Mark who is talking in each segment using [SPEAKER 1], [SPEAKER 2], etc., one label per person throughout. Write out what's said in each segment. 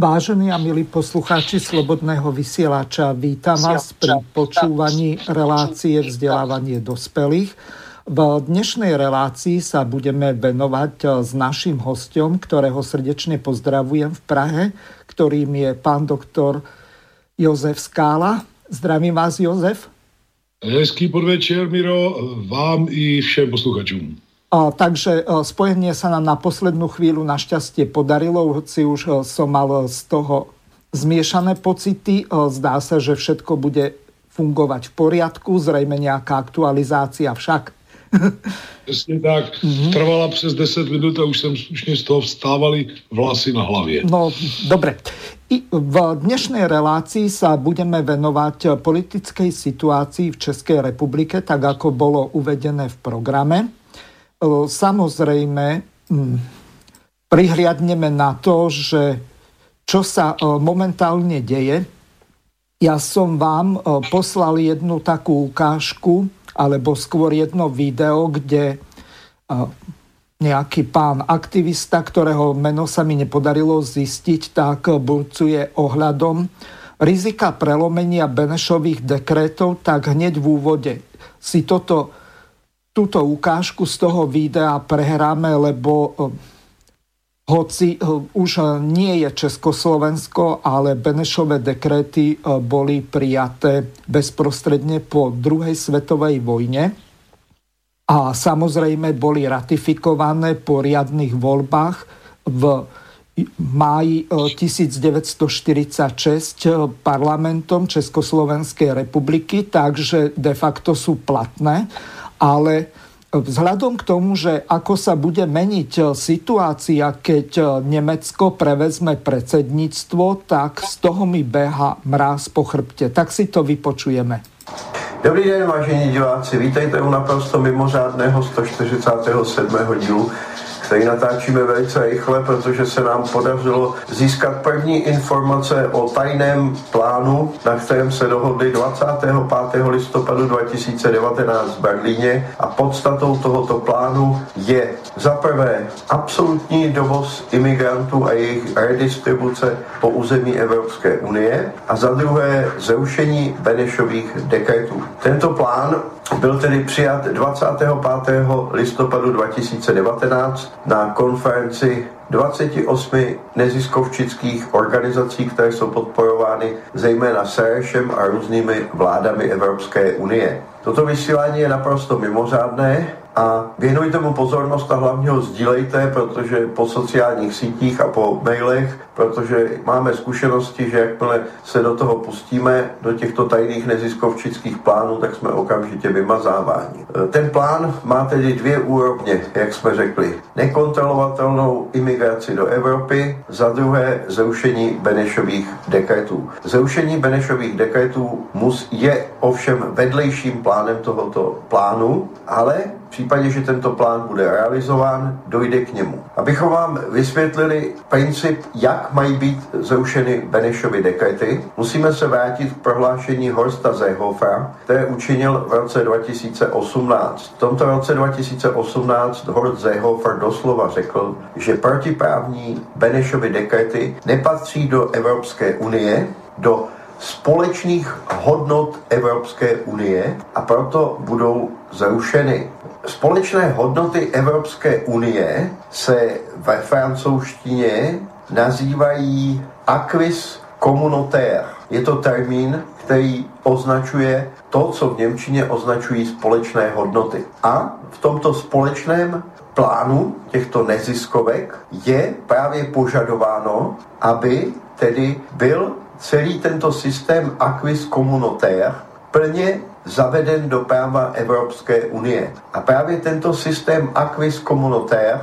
[SPEAKER 1] Vážení a milí poslucháči Slobodného vysielača, vítam vás pri počúvaní relácie vzdelávanie dospelých. V dnešnej relácii sa budeme venovať eh, s našim hostom, ktorého srdečne pozdravujem v Prahe, ktorým je pán doktor Jozef Skála. Zdravím vás, Jozef.
[SPEAKER 2] Hezký podvečer, Miro, vám i všem posluchačům.
[SPEAKER 1] Takže spojenie sa nám na poslednú chvíľu našťastie podarilo, hoci už som mal z toho zmiešané pocity. Zdá sa, že všetko bude fungovať v poriadku, zrejme nejaká aktualizácia však.
[SPEAKER 2] Přesně tak. Mm-hmm. Trvala přes 10 minut a už jsem už z toho vstávali vlasy na hlavě.
[SPEAKER 1] No, dobre. I v dnešnej relácii sa budeme venovať politickej situácii v Českej republike, tak ako bolo uvedené v programe samozrejme hm, prihliadneme na to, že čo sa momentálne deje. Ja som vám poslal jednu takú ukážku, alebo skôr jedno video, kde nejaký pán aktivista, ktorého meno sa mi nepodarilo zistiť, tak burcuje ohľadom rizika prelomenia Benešových dekretov, tak hneď v úvode si toto túto ukážku z toho videa prehráme, lebo eh, hoci eh, už nie je Československo, ale Benešové dekrety eh, boli prijaté bezprostredne po druhej svetovej vojne. A samozrejme boli ratifikované po riadných voľbách v máji 1946 parlamentom Československej republiky, takže de facto sú platné ale Vzhľadom k tomu, že ako sa bude meniť e, situácia, keď e, Nemecko prevezme predsedníctvo, tak z toho mi beha mráz po chrbte. Tak si to vypočujeme.
[SPEAKER 3] Dobrý den, vážení diváci, vítejte u naprosto mimořádného 147. dílu který natáčíme velice rychle, protože se nám podařilo získat první informace o tajném plánu, na kterém se dohodli 25. listopadu 2019 v Berlíně a podstatou tohoto plánu je za prvé absolutní dovoz imigrantů a jejich redistribuce po území Evropské unie a za druhé zrušení Benešových dekretů. Tento plán byl tedy přijat 25. listopadu 2019 na konferenci 28 neziskovčických organizací, které jsou podporovány zejména Serešem a různými vládami Evropské unie. Toto vysílání je naprosto mimořádné a věnujte mu pozornost a hlavně ho sdílejte, protože po sociálních sítích a po mailech, protože máme zkušenosti, že jakmile se do toho pustíme, do těchto tajných neziskovčických plánů, tak jsme okamžitě vymazáváni. Ten plán má tedy dvě úrovně, jak jsme řekli. Nekontrolovatelnou imigraci do Evropy, za druhé zrušení Benešových dekretů. Zrušení Benešových dekretů mus, je ovšem vedlejším plánem tohoto plánu, ale v případě, že tento plán bude realizován, dojde k němu. Abychom vám vysvětlili princip, jak mají být zrušeny Benešovy dekrety, musíme se vrátit k prohlášení Horsta Seehofera, které učinil v roce 2018. V tomto roce 2018 Horst Seehofer doslova řekl, že protiprávní Benešovy dekrety nepatří do Evropské unie, do společných hodnot Evropské unie a proto budou zrušeny. Společné hodnoty Evropské unie se ve francouzštině nazývají acquis communautaire. Je to termín, který označuje to, co v Němčině označují společné hodnoty. A v tomto společném plánu těchto neziskovek je právě požadováno, aby tedy byl celý tento systém acquis communautaire plně zaveden do práva Evropské unie. A právě tento systém acquis communautaire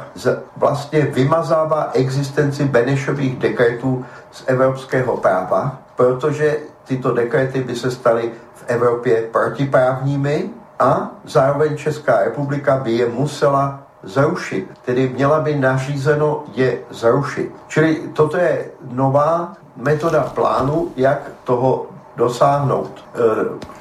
[SPEAKER 3] vlastně vymazává existenci Benešových dekretů z evropského práva, protože tyto dekrety by se staly v Evropě protiprávními a zároveň Česká republika by je musela zrušit, tedy měla by nařízeno je zrušit. Čili toto je nová metoda plánu, jak toho dosáhnout. E,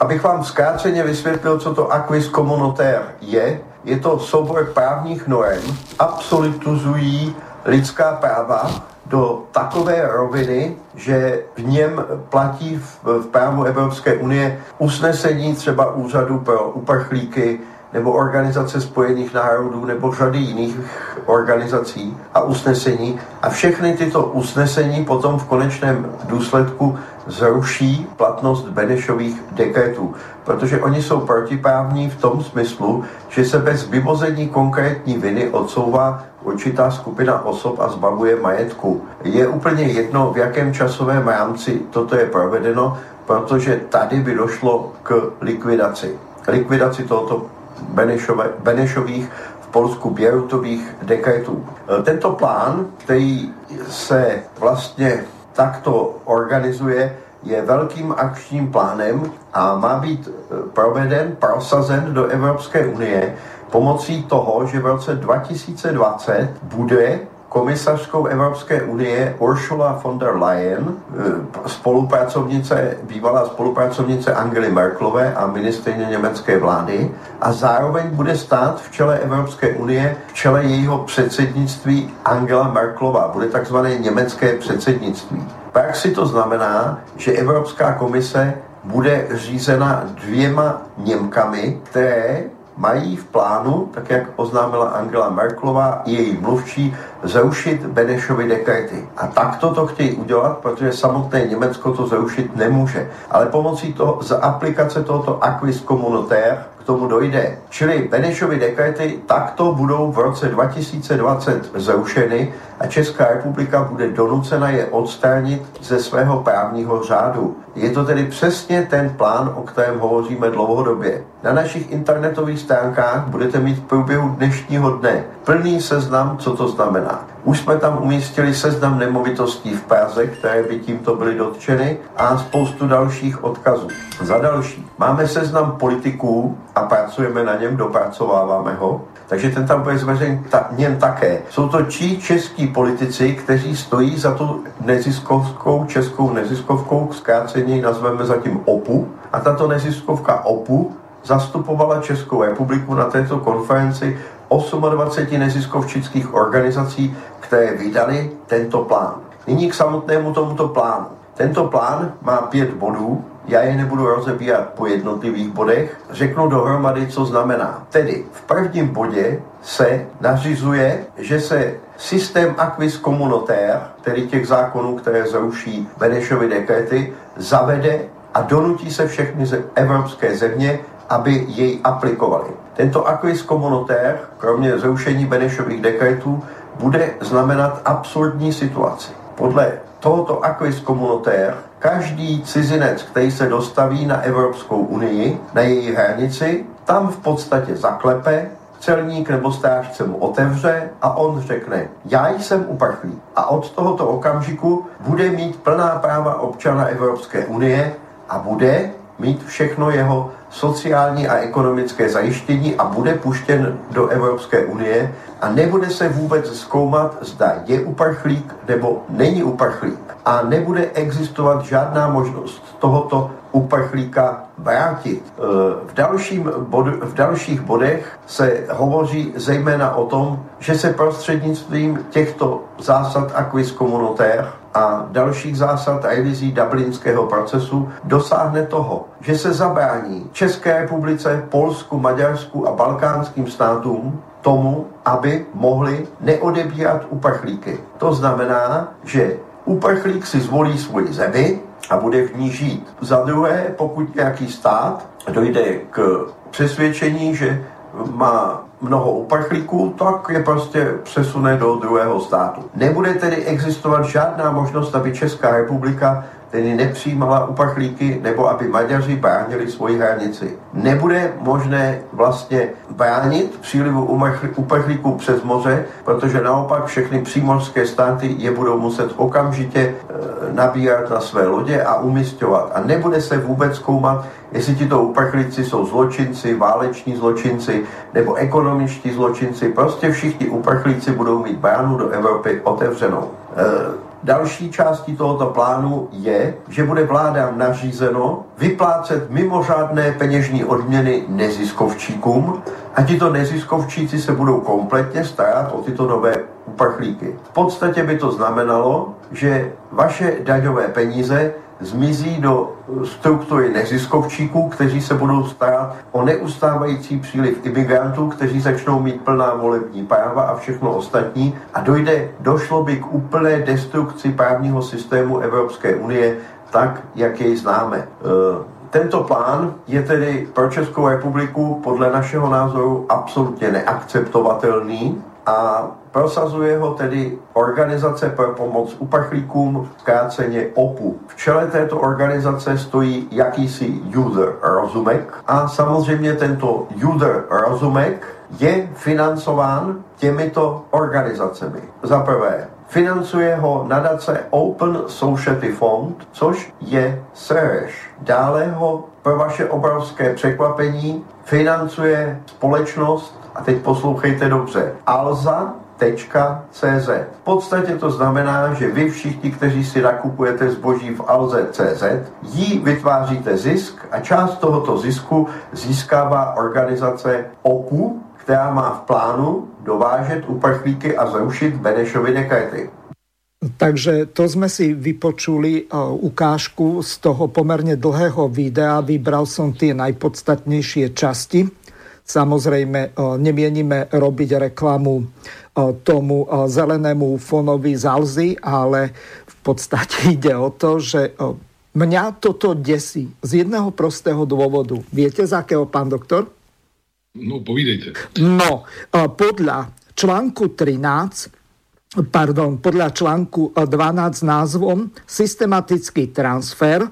[SPEAKER 3] abych vám zkráceně vysvětlil, co to acquis communautaire je, je to soubor právních norm, absolutizují lidská práva do takové roviny, že v něm platí v, v právu Evropské unie usnesení třeba úřadu pro uprchlíky, nebo Organizace spojených národů nebo řady jiných organizací a usnesení. A všechny tyto usnesení potom v konečném důsledku zruší platnost Benešových dekretů, protože oni jsou protiprávní v tom smyslu, že se bez vyvození konkrétní viny odsouvá určitá skupina osob a zbavuje majetku. Je úplně jedno, v jakém časovém rámci toto je provedeno, protože tady by došlo k likvidaci. Likvidaci tohoto Benešové, Benešových v Polsku Běrutových dekretů. E, tento plán, který se vlastně takto organizuje, je velkým akčním plánem a má být e, proveden, prosazen do Evropské unie pomocí toho, že v roce 2020 bude komisařkou Evropské unie Ursula von der Leyen, eh, spolupracovnice, bývalá spolupracovnice Angely Merkelové a ministrině německé vlády a zároveň bude stát v čele Evropské unie, v čele jejího předsednictví Angela Merkelová. Bude takzvané německé předsednictví. Si to znamená, že Evropská komise bude řízena dvěma Němkami, které mají v plánu, tak jak oznámila Angela Merklová její mluvčí, zrušit Benešovy dekrety. A takto to chtějí udělat, protože samotné Německo to zrušit nemůže. Ale pomocí toho, za aplikace tohoto acquis communautaire tomu dojde. Čili Benešovy dekrety takto budou v roce 2020 zrušeny a Česká republika bude donucena je odstranit ze svého právního řádu. Je to tedy přesně ten plán, o kterém hovoříme dlouhodobě. Na našich internetových stránkách budete mít v průběhu dnešního dne plný seznam, co to znamená. Už jsme tam umístili seznam nemovitostí v Praze, které by tímto byly dotčeny a spoustu dalších odkazů. Za další, máme seznam politiků a pracujeme na něm, dopracováváme ho. Takže ten tam bude zveřejněn ta, něm také. Jsou to čí český politici, kteří stojí za tu neziskovkou, českou neziskovkou, zkráceně nazveme zatím OPU. A tato neziskovka OPU zastupovala Českou republiku na této konferenci 28 neziskovčických organizací, které vydali tento plán. Nyní k samotnému tomuto plánu. Tento plán má pět bodů, já je nebudu rozebírat po jednotlivých bodech, řeknu dohromady, co znamená. Tedy v prvním bodě se nařizuje, že se systém acquis communautaire, tedy těch zákonů, které zruší Benešovy dekrety, zavede a donutí se všechny evropské země, aby jej aplikovali. Tento acquis communautaire, kromě zrušení Benešových dekretů, bude znamenat absurdní situaci. Podle tohoto acquis communautaire každý cizinec, který se dostaví na Evropskou unii, na její hranici, tam v podstatě zaklepe, celník nebo strážce mu otevře a on řekne, já jsem uprchlík. A od tohoto okamžiku bude mít plná práva občana Evropské unie a bude mít všechno jeho sociální a ekonomické zajištění a bude puštěn do Evropské unie a nebude se vůbec zkoumat, zda je uprchlík nebo není uprchlík. A nebude existovat žádná možnost tohoto uprchlíka vrátit. E, v, dalším bod, v dalších bodech se hovoří zejména o tom, že se prostřednictvím těchto zásad acquis communautaire a dalších zásad revizí dublinského procesu dosáhne toho, že se zabrání České republice, Polsku, Maďarsku a balkánským státům tomu, aby mohli neodebírat uprchlíky. To znamená, že uprchlík si zvolí svoji zemi a bude v ní žít. Za druhé, pokud nějaký stát dojde k přesvědčení, že má mnoho uprchlíků, tak je prostě přesune do druhého státu. Nebude tedy existovat žádná možnost, aby Česká republika tedy nepřijímala uprchlíky, nebo aby Maďaři bránili svoji hranici. Nebude možné vlastně bránit přílivu uprchlíků přes moře, protože naopak všechny přímořské státy je budou muset okamžitě e, nabírat na své lodě a umistovat. A nebude se vůbec zkoumat, jestli tito uprchlíci jsou zločinci, váleční zločinci nebo ekonomičtí zločinci. Prostě všichni uprchlíci budou mít bránu do Evropy otevřenou. Další částí tohoto plánu je, že bude vládám nařízeno vyplácet mimořádné peněžní odměny neziskovčíkům a tito neziskovčíci se budou kompletně starat o tyto nové uprchlíky. V podstatě by to znamenalo, že vaše daňové peníze zmizí do struktury neziskovčíků, kteří se budou starat o neustávající příliv imigrantů, kteří začnou mít plná volební práva a všechno ostatní a dojde, došlo by k úplné destrukci právního systému Evropské unie tak, jak jej známe. E, tento plán je tedy pro Českou republiku podle našeho názoru absolutně neakceptovatelný a Prosazuje ho tedy Organizace pro pomoc uprchlíkům, zkráceně OPU. V čele této organizace stojí jakýsi user rozumek a samozřejmě tento user rozumek je financován těmito organizacemi. Za prvé, financuje ho nadace Open Society Fund, což je Sereš. Dále ho pro vaše obrovské překvapení financuje společnost, a teď poslouchejte dobře, Alza, CZ. V podstatě to znamená, že vy všichni, kteří si nakupujete zboží v Alze.cz, jí vytváříte zisk a část tohoto zisku získává organizace OPU, která má v plánu dovážet uprchlíky a zrušit Benešovy dekrety.
[SPEAKER 1] Takže to jsme si vypočuli ukážku z toho poměrně dlhého videa. Vybral som ty nejpodstatnější časti. Samozrejme, nemienime robiť reklamu tomu zelenému fonovi z Alzy, ale v podstate ide o to, že mňa toto desí z jedného prostého dôvodu. Viete z akého, pán doktor?
[SPEAKER 2] No, povídejte.
[SPEAKER 1] No, podľa článku 13 pardon, podľa článku 12 názvom Systematický transfer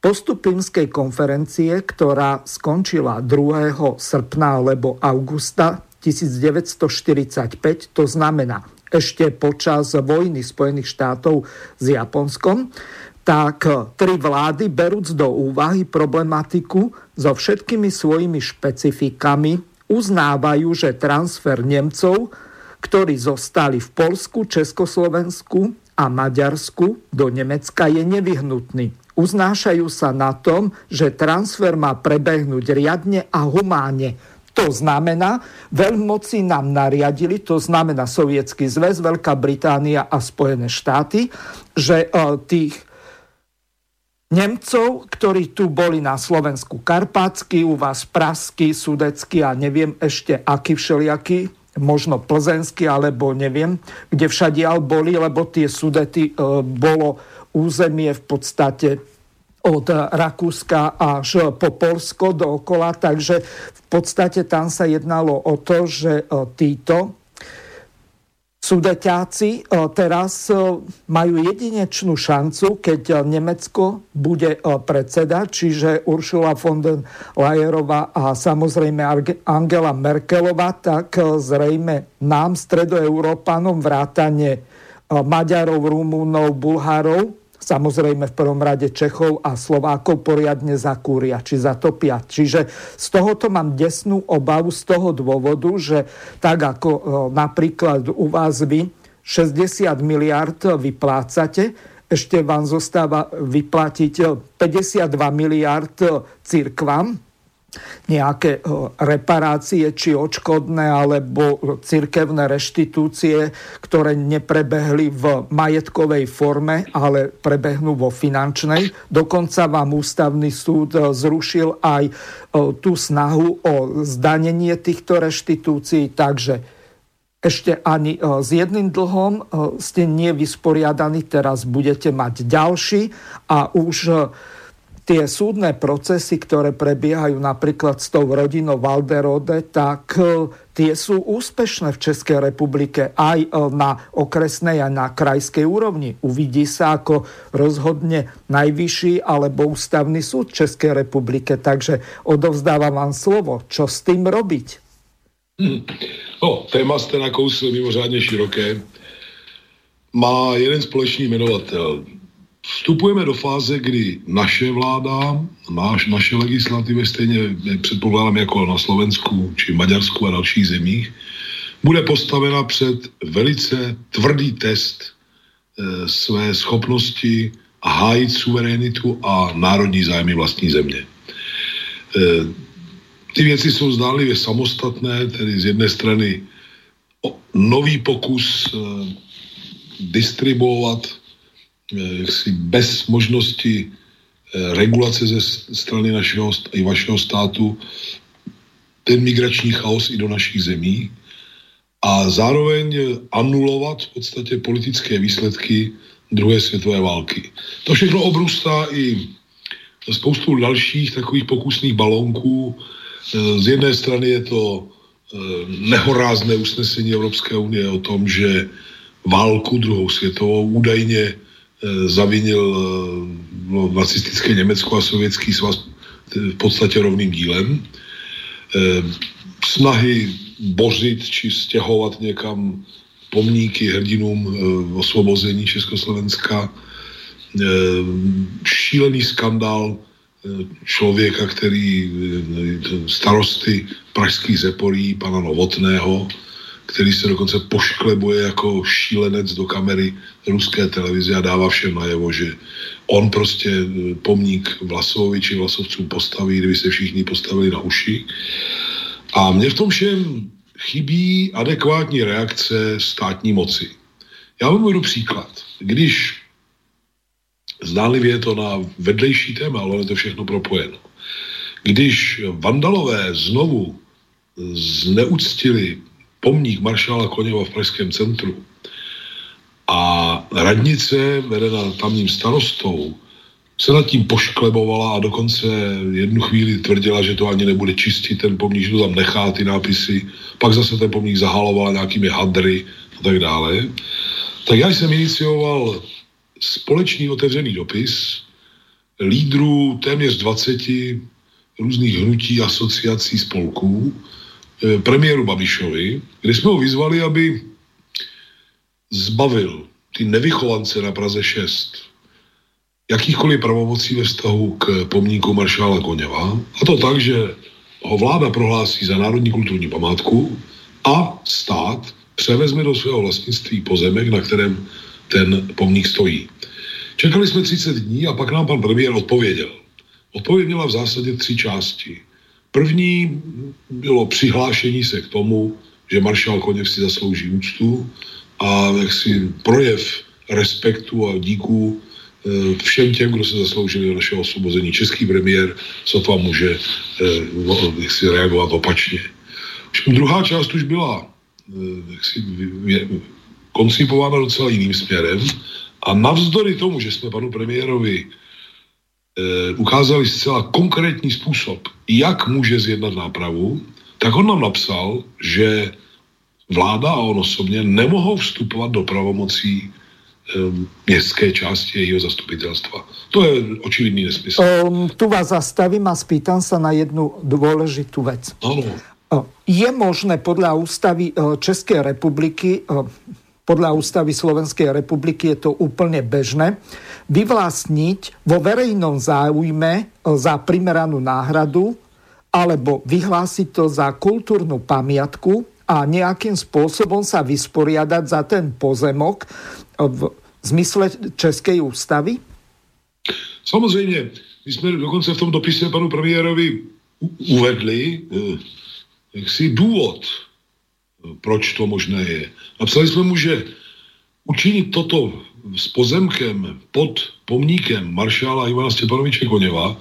[SPEAKER 1] postup Pímskej konferencie, ktorá skončila 2. srpna alebo augusta 1945, to znamená ešte počas vojny Spojených štátov s Japonskom, tak tri vlády, berúc do úvahy problematiku so všetkými svojimi špecifikami, uznávajú, že transfer Nemcov, ktorí zostali v Polsku, Československu a Maďarsku do Nemecka je nevyhnutný. Uznášajú sa na tom, že transfer má prebehnúť riadne a humánne to znamená, veľmoci nám nariadili, to znamená Sovětský zväz, Veľká Británia a Spojené štáty, že uh, tých Nemcov, ktorí tu boli na Slovensku karpátsky, u vás prasky, sudecky a neviem ešte aký všelijaký, možno plzenský, alebo neviem, kde všadiaľ boli, lebo tie sudety uh, bolo územie v podstate od Rakúska až po Polsko dookola, takže v podstate tam sa jednalo o to, že e, títo Sudeťáci e, teraz e, majú jedinečnú šancu, keď Nemecko bude predseda, čiže Uršula von der Leyerová a samozrejme Angela Merkelová, tak zrejme nám, stredoeurópanom, vrátane Maďarov, Rumúnov, Bulharov, samozrejme v prvom rade Čechov a Slovákov poriadne zakúria, či zatopia. Čiže z tohoto mám desnú obavu z toho dôvodu, že tak ako e, napríklad u vás vy 60 miliard vyplácate, ešte vám zostáva vyplatiť 52 miliard církvam, nejaké eh, reparácie či očkodné alebo cirkevné reštitúcie, ktoré neprebehli v majetkovej forme, ale prebehnú vo finančnej. Dokonca vám ústavný súd eh, zrušil aj eh, tú snahu o zdanenie týchto reštitúcií, takže ešte ani s jedným dlhom ste nevysporiadaní, teraz budete mať ďalší a už tie súdne procesy, ktoré prebiehajú napríklad s tou rodinou Valderode, tak e, tie sú úspešné v Českej republike aj e, na okresnej a na krajskej úrovni. Uvidí sa, ako rozhodne najvyšší alebo ústavný súd Českej republike. Takže odovzdávam vám slovo. Čo s tým robiť?
[SPEAKER 2] Hmm. No, téma jste nakousl mimořádně široké. Má jeden společný jmenovatel vstupujeme do fáze, kdy naše vláda, náš, naše legislativy, stejně předpokládám jako na Slovensku či Maďarsku a dalších zemích, bude postavena před velice tvrdý test e, své schopnosti hájit suverenitu a národní zájmy vlastní země. E, ty věci jsou zdánlivě samostatné, tedy z jedné strany nový pokus e, distribuovat jaksi bez možnosti eh, regulace ze strany našeho i vašeho státu ten migrační chaos i do našich zemí a zároveň anulovat v podstatě politické výsledky druhé světové války. To všechno obrůstá i spoustu dalších takových pokusných balónků. Eh, z jedné strany je to nehorázné usnesení Evropské unie o tom, že válku druhou světovou údajně Eh, zavinil eh, no, nacistické Německo a sovětský svaz v podstatě rovným dílem. Eh, snahy bořit či stěhovat někam pomníky hrdinům osvobození Československa, šílený skandál člověka, který starosty pražských zeporí, pana Novotného, který se dokonce pošklebuje jako šílenec do kamery ruské televize a dává všem najevo, že on prostě e, pomník Vlasovi či Vlasovcům postaví, kdyby se všichni postavili na uši. A mně v tom všem chybí adekvátní reakce státní moci. Já vám uvedu příklad. Když zdánlivě je to na vedlejší téma, ale je to všechno propojeno. Když vandalové znovu zneuctili pomník maršála Koněva v Pražském centru a radnice, vedená tamním starostou, se nad tím pošklebovala a dokonce jednu chvíli tvrdila, že to ani nebude čistit ten pomník, že to tam nechá ty nápisy, pak zase ten pomník zahalovala nějakými hadry a tak dále. Tak já jsem inicioval společný otevřený dopis lídrů téměř 20 různých hnutí, asociací, spolků, premiéru Babišovi, kde jsme ho vyzvali, aby zbavil ty nevychovance na Praze 6 jakýchkoliv pravomocí ve vztahu k pomníku maršála Koněva. A to tak, že ho vláda prohlásí za národní kulturní památku a stát převezme do svého vlastnictví pozemek, na kterém ten pomník stojí. Čekali jsme 30 dní a pak nám pan premiér odpověděl. Odpověď měla v zásadě tři části. První bylo přihlášení se k tomu, že maršál Koněv si zaslouží úctu a jaksi projev respektu a díku eh, všem těm, kdo se zasloužili o našeho osvobození. Český premiér sotva může eh, no, jaksi reagovat opačně. Druhá část už byla eh, jaksi, koncipována docela jiným směrem a navzdory tomu, že jsme panu premiérovi ukázali zcela konkrétní způsob, jak může zjednat nápravu, tak on nám napsal, že vláda a on osobně nemohou vstupovat do pravomocí um, městské části jejího zastupitelstva. To je očividný nesmysl.
[SPEAKER 1] Um, tu vás zastavím a spýtam se na jednu důležitou věc.
[SPEAKER 2] Ano.
[SPEAKER 1] Je možné podle ústavy České republiky, podle ústavy Slovenské republiky je to úplně bežné, vyvlastniť vo verejnom záujme e, za primeranú náhradu alebo vyhlásiť to za kultúrnu pamiatku a nejakým spôsobom sa vysporiadať za ten pozemok e, v zmysle Českej ústavy?
[SPEAKER 2] Samozřejmě. My jsme dokonce v tom dopise panu premiérovi uvedli eh, jaksi důvod, proč to možné je. Napsali jsme mu, že učinit toto s pozemkem pod pomníkem maršála Ivana Stěpanoviče Koněva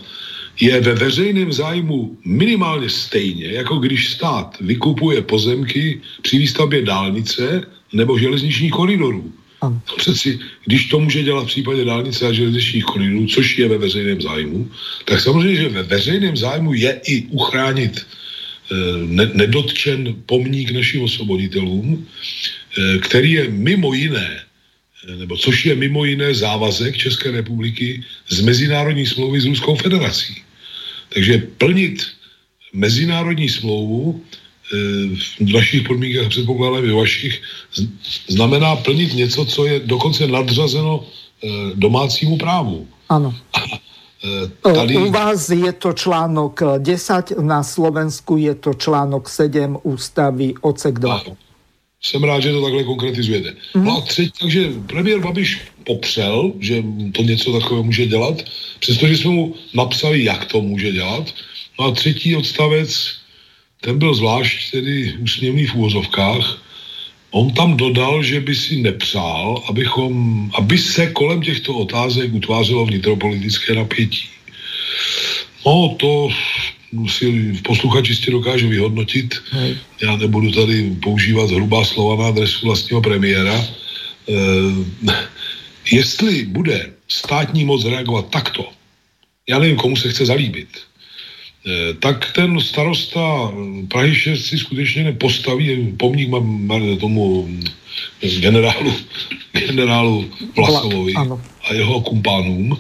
[SPEAKER 2] je ve veřejném zájmu minimálně stejně, jako když stát vykupuje pozemky při výstavbě dálnice nebo železničních koridorů. Ano. Přeci, když to může dělat v případě dálnice a železničních koridorů, což je ve veřejném zájmu, tak samozřejmě, že ve veřejném zájmu je i uchránit nedotčen pomník našim osvoboditelům, eh, který je mimo jiné, eh, nebo což je mimo jiné závazek České republiky z mezinárodní smlouvy s Ruskou federací. Takže plnit mezinárodní smlouvu v našich podmínkách, předpokládám i vašich, znamená plnit něco, co je dokonce nadřazeno eh, domácímu právu.
[SPEAKER 1] Ano. Eh, tady... U vás je to článok 10, na Slovensku je to článok 7 ústavy odsek 2. Ano.
[SPEAKER 2] Jsem rád, že to takhle konkretizujete. Mm. No a třetí, takže premiér Babiš popřel, že to něco takového může dělat, přestože jsme mu napsali, jak to může dělat. No a třetí odstavec ten byl zvlášť tedy úsměvný v úvozovkách. On tam dodal, že by si nepřál, abychom, aby se kolem těchto otázek utvářelo vnitropolitické napětí. No, to si posluchači jistě dokáže vyhodnotit. Hej. Já nebudu tady používat hrubá slova na adresu vlastního premiéra. E, jestli bude státní moc reagovat takto, já nevím, komu se chce zalíbit. Eh, tak ten starosta Prahy 6 si skutečně nepostaví pomník tomu eh, generálu, generálu Vlasovovi a jeho kumpánům.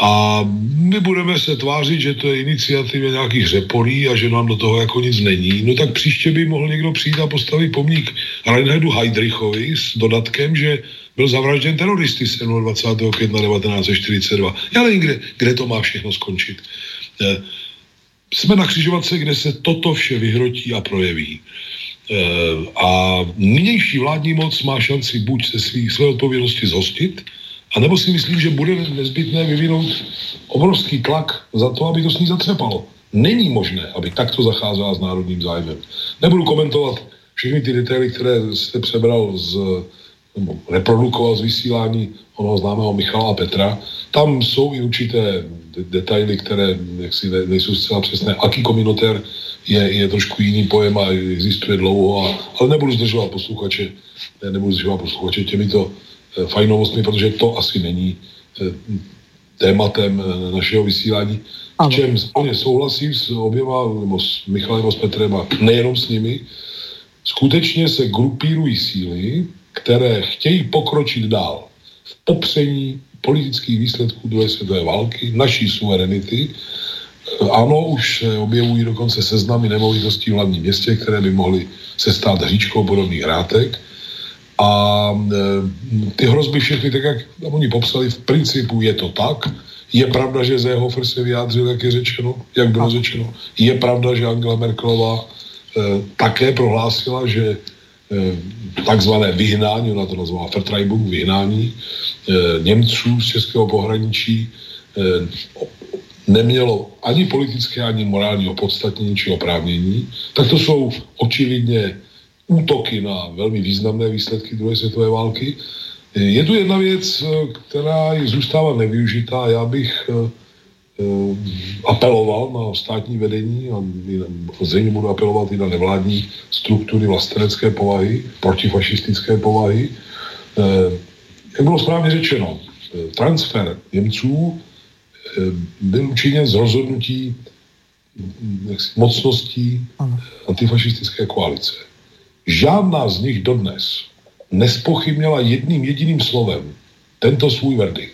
[SPEAKER 2] A my budeme se tvářit, že to je iniciativa nějakých řepolí a že nám do toho jako nic není. No tak příště by mohl někdo přijít a postavit pomník Reinhardu Heydrichovi s dodatkem, že byl zavražděn teroristy 27. května 1942. Já nevím, kde, kde to má všechno skončit. Jsme na křižovatce, kde se toto vše vyhrotí a projeví. E, a nynější vládní moc má šanci buď se svý, své odpovědnosti zhostit, anebo si myslím, že bude nezbytné vyvinout obrovský tlak za to, aby to s ní zatřepalo. Není možné, aby takto zacházela s národním zájmem. Nebudu komentovat všechny ty detaily, které jste přebral z, reprodukoval z vysílání onoho známého Michala Petra. Tam jsou i určité detaily, které jaksi ne, nejsou zcela přesné. Aký kominotér je, je trošku jiný pojem a existuje dlouho, a, ale nebudu zdržovat posluchače, ne, nebudu zdržovat posluchače těmito e, fajnovostmi, protože to asi není e, tématem e, našeho vysílání. V čem plně souhlasím s oběma, nebo s Michalem a s Petrem a nejenom s nimi, skutečně se grupírují síly, které chtějí pokročit dál v popření politických výsledků druhé světové války, naší suverenity. Ano, už se objevují dokonce seznamy nemovitostí v hlavním městě, které by mohly se stát hříčkou podobných hrátek. A e, ty hrozby všechny, tak jak oni popsali, v principu je to tak. Je pravda, že Zéhofer se vyjádřil, jak je řečeno, jak bylo řečeno. Je pravda, že Angela Merkelová e, také prohlásila, že takzvané vyhnání, ona to nazvala Vertreibung, vyhnání eh, Němců z českého pohraničí eh, nemělo ani politické, ani morální opodstatnění či oprávnění, tak to jsou očividně útoky na velmi významné výsledky druhé světové války. Je tu jedna věc, která zůstává nevyužitá. Já bych Eh, apeloval na státní vedení a zřejmě budu apelovat i na nevládní struktury vlastenecké povahy, protifašistické povahy. Eh, jak bylo správně řečeno, eh, transfer Němců byl učiněn z rozhodnutí hm, mocností antifašistické koalice. Žádná z nich dodnes nespochybnila jedným jediným slovem tento svůj verdikt.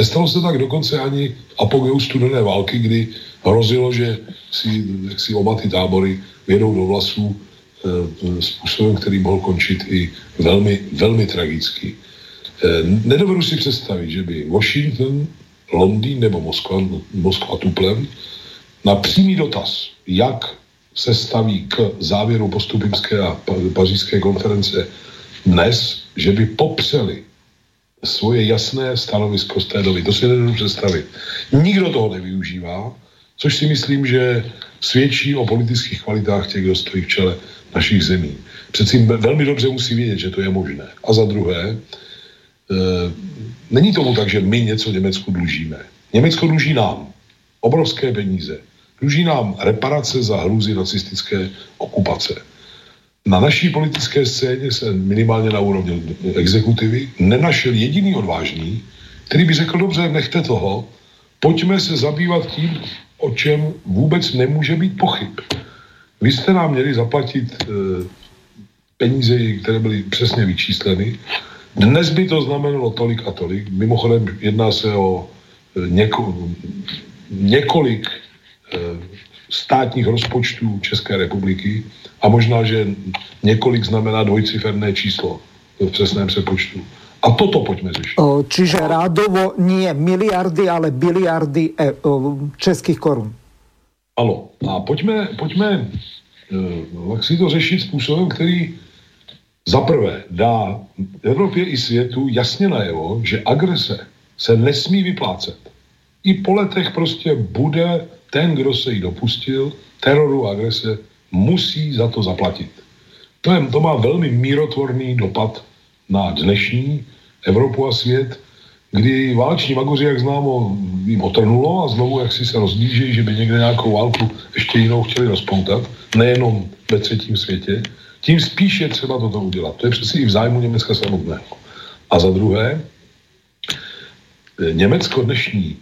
[SPEAKER 2] Nestalo se tak dokonce ani apogeu studené války, kdy hrozilo, že si, si oba ty tábory vědou do vlasů e, způsobem, který mohl končit i velmi, velmi tragicky. E, nedovedu si představit, že by Washington, Londýn nebo Moskva, Moskva Tuplem na přímý dotaz, jak se staví k závěru postupimské a pařížské konference dnes, že by popřeli svoje jasné stanovisko z té doby. To si nedovedu představit. Nikdo toho nevyužívá, což si myslím, že svědčí o politických kvalitách těch, kdo stojí v čele našich zemí. Přeci velmi dobře musí vědět, že to je možné. A za druhé, e, není tomu tak, že my něco Německu dlužíme. Německo dluží nám obrovské peníze. Dluží nám reparace za hrůzy nacistické okupace. Na naší politické scéně se minimálně na úrovni exekutivy nenašel jediný odvážný, který by řekl, dobře, nechte toho, pojďme se zabývat tím, o čem vůbec nemůže být pochyb. Vy jste nám měli zaplatit e, peníze, které byly přesně vyčísleny. Dnes by to znamenalo tolik a tolik. Mimochodem jedná se o e, něko, několik e, státních rozpočtů České republiky a možná, že několik znamená dvojciferné číslo v přesném přepočtu. A toto pojďme řešit.
[SPEAKER 1] Čiže rádovo nie miliardy, ale biliardy e, českých korun.
[SPEAKER 2] Ano. A pojďme, pojďme jak si to řešit způsobem, který zaprvé dá Evropě i světu jasně najevo, že agrese se nesmí vyplácet. I po letech prostě bude ten, kdo se jí dopustil, teroru a agrese, musí za to zaplatit. To, je, to má velmi mírotvorný dopad na dnešní Evropu a svět, kdy váleční magoři, jak známo, jim otrnulo a znovu, jak si se rozdíží, že by někde nějakou válku ještě jinou chtěli rozpoutat, nejenom ve třetím světě, tím spíš je třeba toto udělat. To je přeci i v zájmu Německa samotného. A za druhé, Německo dnešní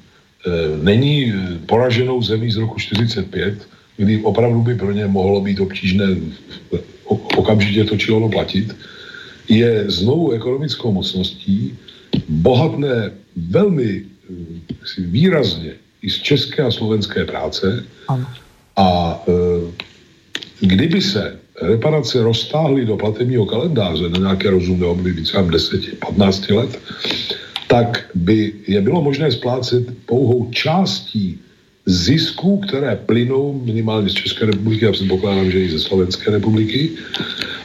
[SPEAKER 2] není poraženou zemí z roku 45, kdy opravdu by pro ně mohlo být obtížné okamžitě to či ono platit, je znovu ekonomickou mocností, bohatné velmi výrazně i z české a slovenské práce. Ano. A kdyby se reparace roztáhly do platebního kalendáře na nějaké rozumné období, třeba 10-15 let, tak by je bylo možné splácet pouhou částí zisků, které plynou minimálně z České republiky, já předpokládám, že i ze Slovenské republiky.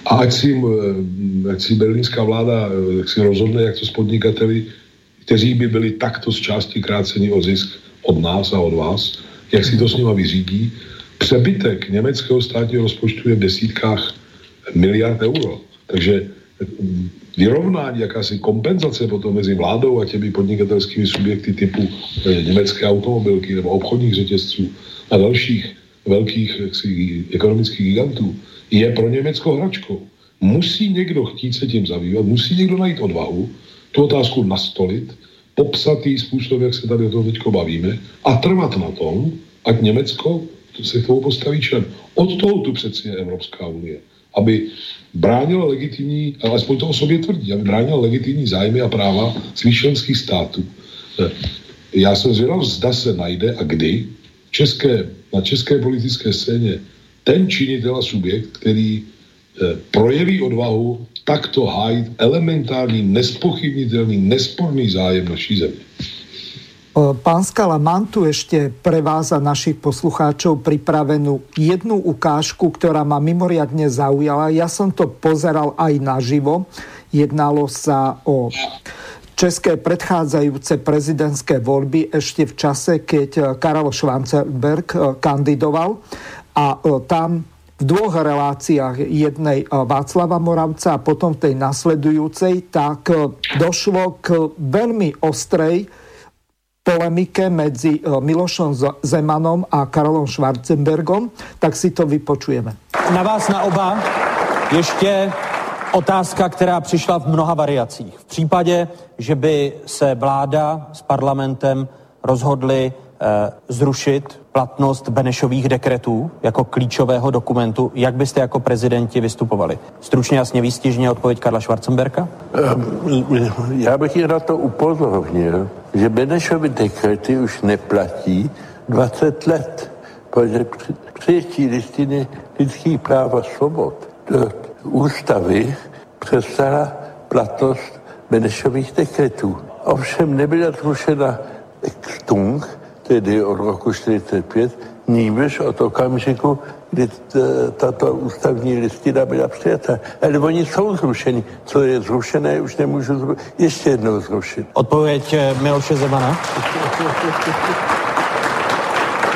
[SPEAKER 2] A ať si, eh, ať si berlínská vláda jak si rozhodne, jak to s podnikateli, kteří by byli takto z části krácení o zisk od nás a od vás, jak si to s nima vyřídí. Přebytek německého státního rozpočtu je v desítkách miliard euro. Takže vyrovnání, jakási kompenzace potom mezi vládou a těmi podnikatelskými subjekty typu německé automobilky nebo obchodních řetězců a dalších velkých jaksi, ekonomických gigantů, je pro Německo hračkou. Musí někdo chtít se tím zabývat, musí někdo najít odvahu, tu otázku nastolit, popsat způsob, jak se tady o tom teď bavíme a trvat na tom, ať Německo se k tomu postaví člen. Od toho tu přeci je Evropská unie aby bránila legitimní, alespoň to o sobě tvrdí, aby bránila legitimní zájmy a práva svých členských států. Eh, já jsem zvědav, zda se najde a kdy české, na české politické scéně ten činitel a subjekt, který eh, projeví odvahu takto hájit elementární, nespochybnitelný, nesporný zájem naší země.
[SPEAKER 1] Pán Skala, mám tu ešte pre vás a našich poslucháčov pripravenú jednu ukážku, ktorá ma mimoriadne zaujala. Ja som to pozeral aj naživo. Jednalo sa o české predchádzajúce prezidentské voľby ešte v čase, keď Karel Schwanzenberg kandidoval a tam v dvoch reláciách, jednej Václava Moravca a potom v tej nasledujúcej, tak došlo k veľmi ostrej polemike medzi eh, Milošom Zemanom a Karolom Schwarzenbergom, tak si to vypočujeme.
[SPEAKER 4] Na vás na oba ještě otázka, která přišla v mnoha variacích. V případě, že by se vláda s parlamentem rozhodli zrušit platnost Benešových dekretů jako klíčového dokumentu, jak byste jako prezidenti vystupovali? Stručně jasně výstižně odpověď Karla Schwarzenberka?
[SPEAKER 5] Ehm, já bych je na to upozornil, že Benešovy dekrety už neplatí 20 let, protože přijetí listiny lidských práv a svobod do ústavy přestala platnost Benešových dekretů. Ovšem nebyla zrušena Stung, tedy od roku 1945, nýbrž od okamžiku, kdy tato ústavní listina byla přijata. Ale oni jsou zrušeni. Co je zrušené, už nemůžu zru... ještě jednou zrušit.
[SPEAKER 4] Odpověď eh, Miloše Zemana.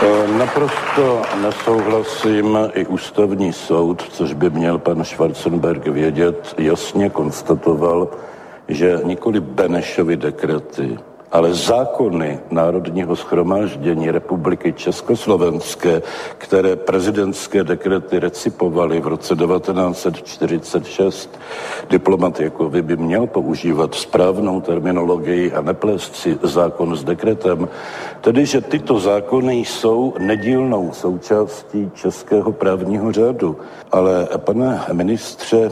[SPEAKER 6] Eh, naprosto nesouhlasím i ústavní soud, což by měl pan Schwarzenberg vědět, jasně konstatoval, že nikoli Benešovy dekrety, ale zákony Národního schromáždění Republiky Československé, které prezidentské dekrety recipovaly v roce 1946, diplomat jako vy by měl používat správnou terminologii a neplést si zákon s dekretem, tedy že tyto zákony jsou nedílnou součástí českého právního řádu. Ale pane ministře,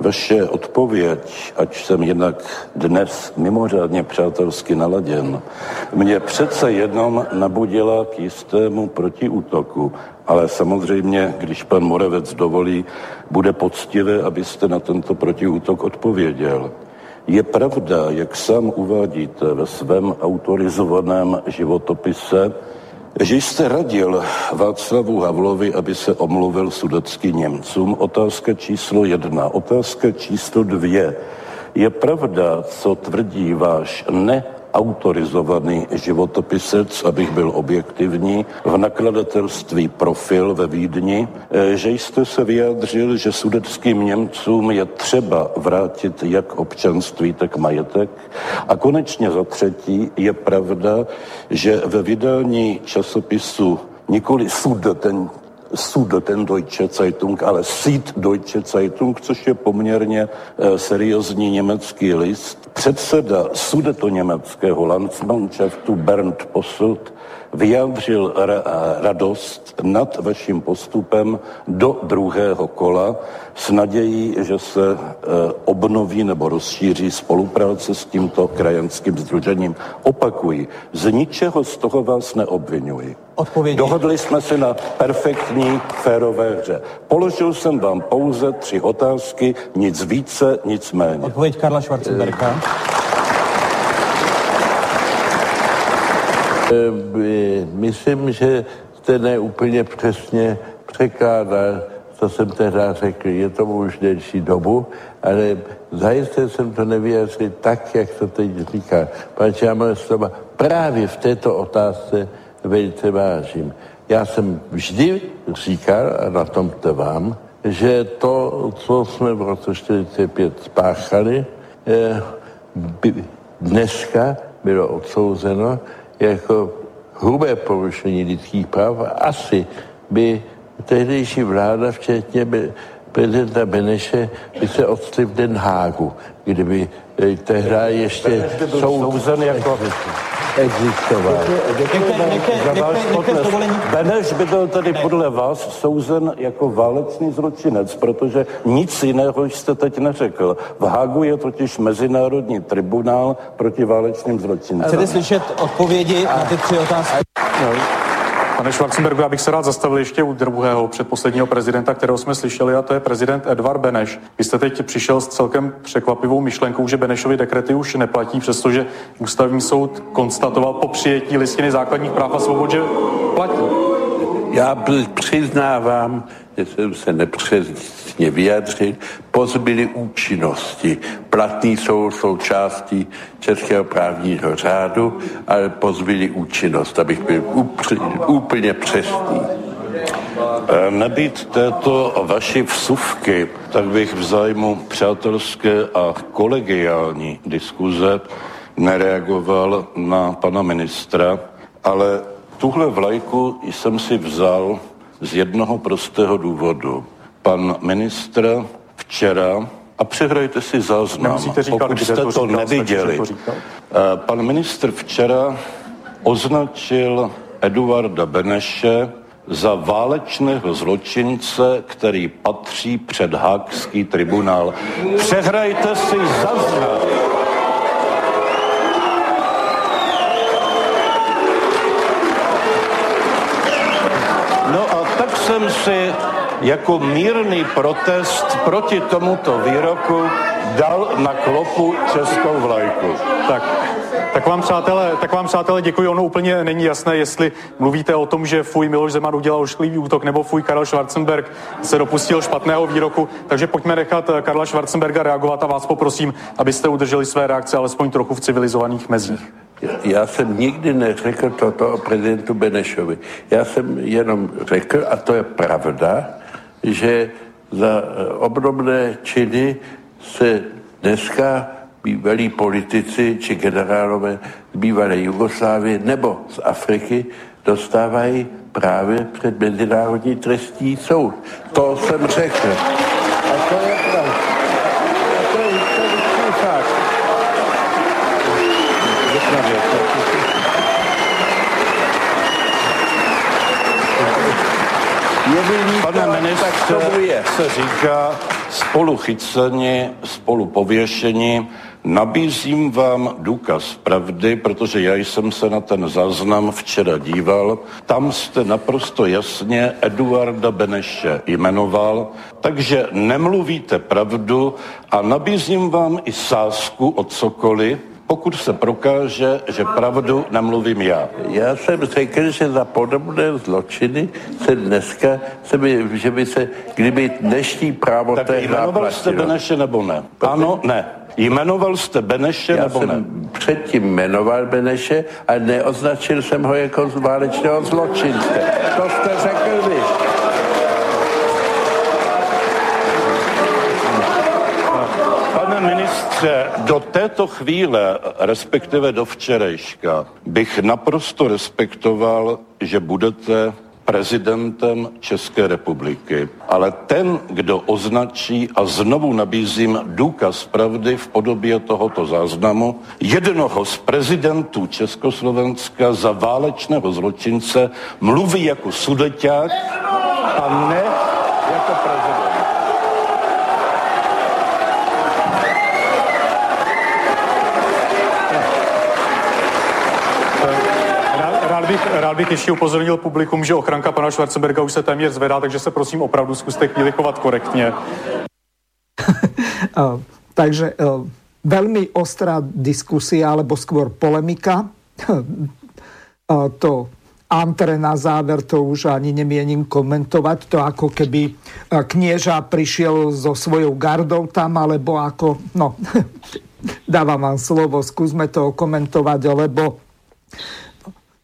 [SPEAKER 6] vaše odpověď, ať jsem jinak dnes mimořádně přátelsky naladěn, mě přece jenom nabudila k jistému protiútoku. Ale samozřejmě, když pan Moravec dovolí, bude poctivé, abyste na tento protiútok odpověděl. Je pravda, jak sám uvádíte ve svém autorizovaném životopise, že jste radil Václavu Havlovi, aby se omluvil sudeckým Němcům. Otázka číslo jedna. Otázka číslo dvě. Je pravda, co tvrdí váš ne autorizovaný životopisec, abych byl objektivní, v nakladatelství Profil ve Vídni, eh, že jste se vyjádřil, že sudeckým Němcům je třeba vrátit jak občanství, tak majetek. A konečně za třetí je pravda, že ve vydání časopisu nikoli sud, ten Sud ten Deutsche Zeitung, ale Sied Deutsche Zeitung, což je poměrně e, seriózní německý list. Předseda sudeto německého Landsmannschaftu Bernd Posselt vyjádřil ra- radost nad vaším postupem do druhého kola s nadějí, že se e, obnoví nebo rozšíří spolupráce s tímto krajanským združením. Opakuji, z ničeho z toho vás neobvinuji. Odpovědi. Dohodli jsme se na perfektní, férové hře. Položil jsem vám pouze tři otázky, nic více, nic méně.
[SPEAKER 4] Odpověď Karla Schwarzenberga.
[SPEAKER 5] Myslím, že jste neúplně přesně překládal, co jsem tehdy řekl. Je to už delší dobu, ale zajisté jsem to nevyjádřil tak, jak to teď říká. Pane Čámové slova právě v této otázce velice vážím. Já jsem vždy říkal, a na tom vám, že to, co jsme v roce 45 spáchali, eh, dneska bylo odsouzeno jako hrubé porušení lidských práv. Asi by tehdejší vláda, včetně prezidenta Beneše, by se odstři v Den Hágu, kdyby tehdy ještě
[SPEAKER 6] souzen jako
[SPEAKER 5] existoval.
[SPEAKER 6] Beneš by byl tedy podle vás souzen jako válečný zločinec, protože nic jiného jste teď neřekl. V Hagu je totiž Mezinárodní tribunál proti válečným zločincům.
[SPEAKER 4] Chcete slyšet odpovědi na ty tři otázky? No.
[SPEAKER 7] Pane Schwarzenbergu, já bych se rád zastavil ještě u druhého předposledního prezidenta, kterého jsme slyšeli, a to je prezident Edvard Beneš. Vy jste teď přišel s celkem překvapivou myšlenkou, že Benešovi dekrety už neplatí, přestože ústavní soud konstatoval po přijetí listiny základních práv a svobod, že platí.
[SPEAKER 5] Já přiznávám, jsem se nepřesně vyjadřil, pozbyly účinnosti. Platný jsou součástí českého právního řádu, ale pozbyly účinnost, abych byl úplně přesný.
[SPEAKER 6] E, nebýt této vaší vsuvky, tak bych v zájmu přátelské a kolegiální diskuze nereagoval na pana ministra, ale tuhle vlajku jsem si vzal z jednoho prostého důvodu. Pan ministr včera, a přehrajte si záznam, říkat, pokud jste to, to říkal, neviděli. To eh, pan ministr včera označil Eduarda Beneše za válečného zločince, který patří před Hákský tribunál. Přehrajte si záznam. Jsem si jako mírný protest proti tomuto výroku dal na klopu českou vlajku.
[SPEAKER 7] Tak, tak vám, přátelé, tak vám, přátelé, děkuji. Ono úplně není jasné, jestli mluvíte o tom, že fuj Miloš Zeman udělal ošklivý útok, nebo fuj Karel Schwarzenberg se dopustil špatného výroku. Takže pojďme nechat eh, Karla Schwarzenberga reagovat a vás poprosím, abyste udrželi své reakce alespoň trochu v civilizovaných mezích.
[SPEAKER 5] Já jsem nikdy neřekl toto o prezidentu Benešovi. Já jsem jenom řekl, a to je pravda, že za eh, obdobné činy se dneska bývalí politici či generálové z bývalé Jugoslávie nebo z Afriky dostávají právě před Mezinárodní trestní soud. To jsem řekl. A to je pravda. A to je, to je fakt.
[SPEAKER 6] Pane ministře, se říká spolu chyceni, spolu pověšení. Nabízím vám důkaz pravdy, protože já jsem se na ten záznam včera díval. Tam jste naprosto jasně Eduarda Beneše jmenoval, takže nemluvíte pravdu a nabízím vám i sázku od cokoliv, pokud se prokáže, že pravdu nemluvím já.
[SPEAKER 5] Já jsem řekl, že za podobné zločiny se dneska, se by, že by se, kdyby dnešní právo
[SPEAKER 6] tak jmenoval jste Beneše nebo ne? Ano, ne. Jmenoval jste Beneše
[SPEAKER 5] Já
[SPEAKER 6] nebo
[SPEAKER 5] jsem
[SPEAKER 6] ne?
[SPEAKER 5] předtím jmenoval Beneše a neoznačil jsem ho jako válečného zločince. To jste řekl vy.
[SPEAKER 6] Ministře, do této chvíle, respektive do včerejška, bych naprosto respektoval, že budete prezidentem České republiky. Ale ten, kdo označí, a znovu nabízím důkaz pravdy v podobě tohoto záznamu, jednoho z prezidentů Československa za válečného zločince mluví jako sudeťák a ne
[SPEAKER 7] bych, rád bych ještě upozornil publikum, že ochranka pana Schwarzenberga už se téměř zvedá, takže se prosím opravdu zkuste chvíli chovat korektně.
[SPEAKER 1] Uh, takže uh, veľmi ostrá diskusia, alebo skôr polemika. Uh, to Antre na záver, to už ani nemienim komentovať. To ako keby knieža prišiel so svojou gardou tam, alebo ako... No, dávam vám slovo, skúsme to komentovať, lebo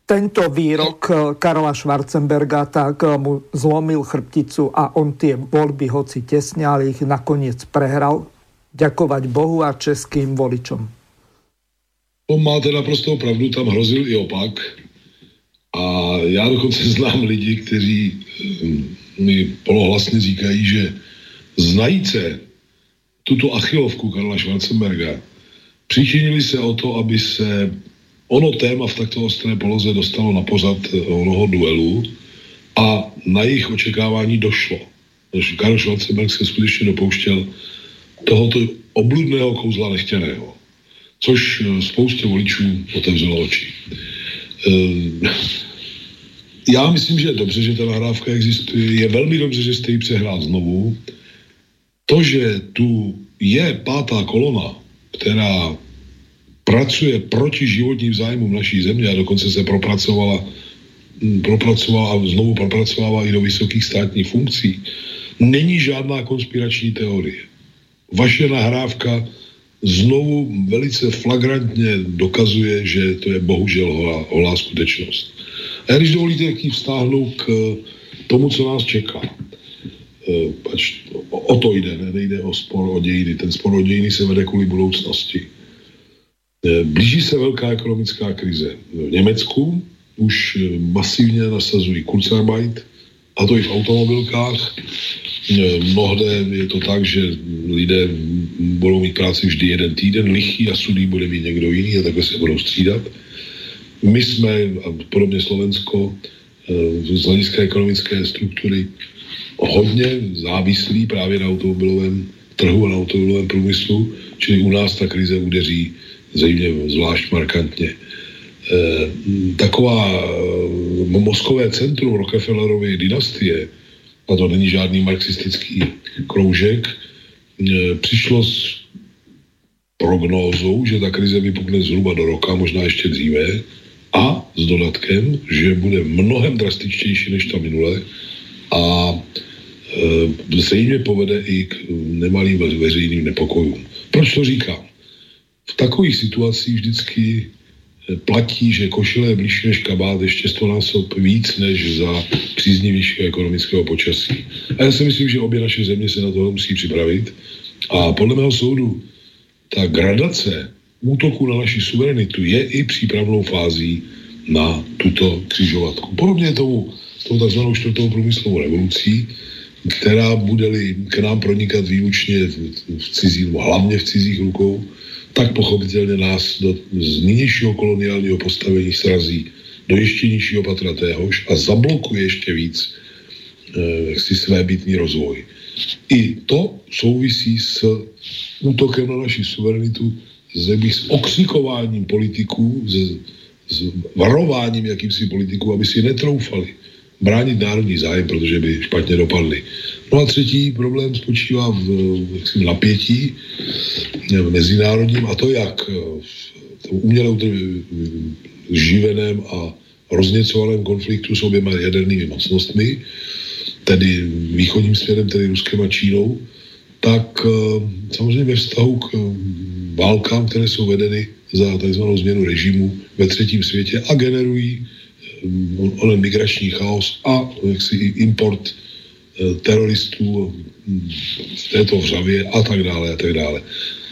[SPEAKER 1] tento výrok Karola Schwarzenberga tak mu zlomil chrbticu a on tie voľby, hoci tesne, ale ich nakoniec prehral. Ďakovať Bohu a českým voličom.
[SPEAKER 2] On máte naprosto pravdu, tam hrozil i opak. A já dokonce znám lidi, kteří hm, mi polohlasně říkají, že znajíce tuto achilovku Karla Schwarzenberga přičinili se o to, aby se ono téma v takto ostré poloze dostalo na pozad onoho duelu a na jejich očekávání došlo. Karl Schwarzenberg se skutečně dopouštěl tohoto obludného kouzla nechtěného, což spoustě voličů otevřelo oči. Já myslím, že je dobře, že ta nahrávka existuje. Je velmi dobře, že jste ji přehrál znovu. To, že tu je pátá kolona, která pracuje proti životním zájmům naší země a dokonce se propracovala, propracovala a znovu propracovává i do vysokých státních funkcí, není žádná konspirační teorie. Vaše nahrávka znovu velice flagrantně dokazuje, že to je bohužel holá, holá skutečnost. A já když dovolíte, jak ji vztáhnu k tomu, co nás čeká. Pač, o to jde, ne, nejde o spor o dějiny. Ten spor o dějiny se vede kvůli budoucnosti. Blíží se velká ekonomická krize. V Německu už masivně nasazují Kurzarbeit, a to i v automobilkách. Mnohde je to tak, že lidé budou mít práci vždy jeden týden, lichý a sudý bude mít někdo jiný a takhle se budou střídat. My jsme, a podobně Slovensko, z hlediska ekonomické struktury hodně závislí právě na automobilovém trhu a na automobilovém průmyslu, čili u nás ta krize udeří zřejmě zvlášť markantně. E, taková e, mozkové centrum Rockefellerovy dynastie, a to není žádný marxistický kroužek, e, přišlo s prognózou, že ta krize vypukne zhruba do roka, možná ještě dříve, a s dodatkem, že bude mnohem drastičtější než ta minule a e, zřejmě povede i k nemalým veřejným nepokojům. Proč to říkám? V takových situacích vždycky eh, platí, že košile je blížší než kabát ještě stonásob víc než za příznivějšího ekonomického počasí. A já si myslím, že obě naše země se na to musí připravit. A podle mého soudu ta gradace útoku na naši suverenitu je i přípravnou fází na tuto křižovatku. Podobně tomu, tou takzvanou čtvrtou průmyslovou revolucí, která bude-li k nám pronikat výlučně v, v cizí, hlavně v cizích rukou, tak pochopitelně nás do z nynějšího koloniálního postavení srazí do ještě nižšího patra téhož a zablokuje ještě víc e, si své bytný rozvoj. I to souvisí s útokem na naši suverenitu, s, s okřikováním politiků, s, s varováním jakýmsi politiků, aby si netroufali bránit národní zájem, protože by špatně dopadly. No a třetí problém spočívá v jaksi, napětí v mezinárodním a to jak v tom uměle živeném a rozněcovaném konfliktu s oběma jadernými mocnostmi, tedy východním směrem, tedy Ruskem a Čínou, tak eh, samozřejmě ve vztahu k válkám, které jsou vedeny za tzv. změnu režimu ve třetím světě a generují eh, onen migrační chaos a jaksi import eh, teroristů v této vřavě a tak dále a tak dále.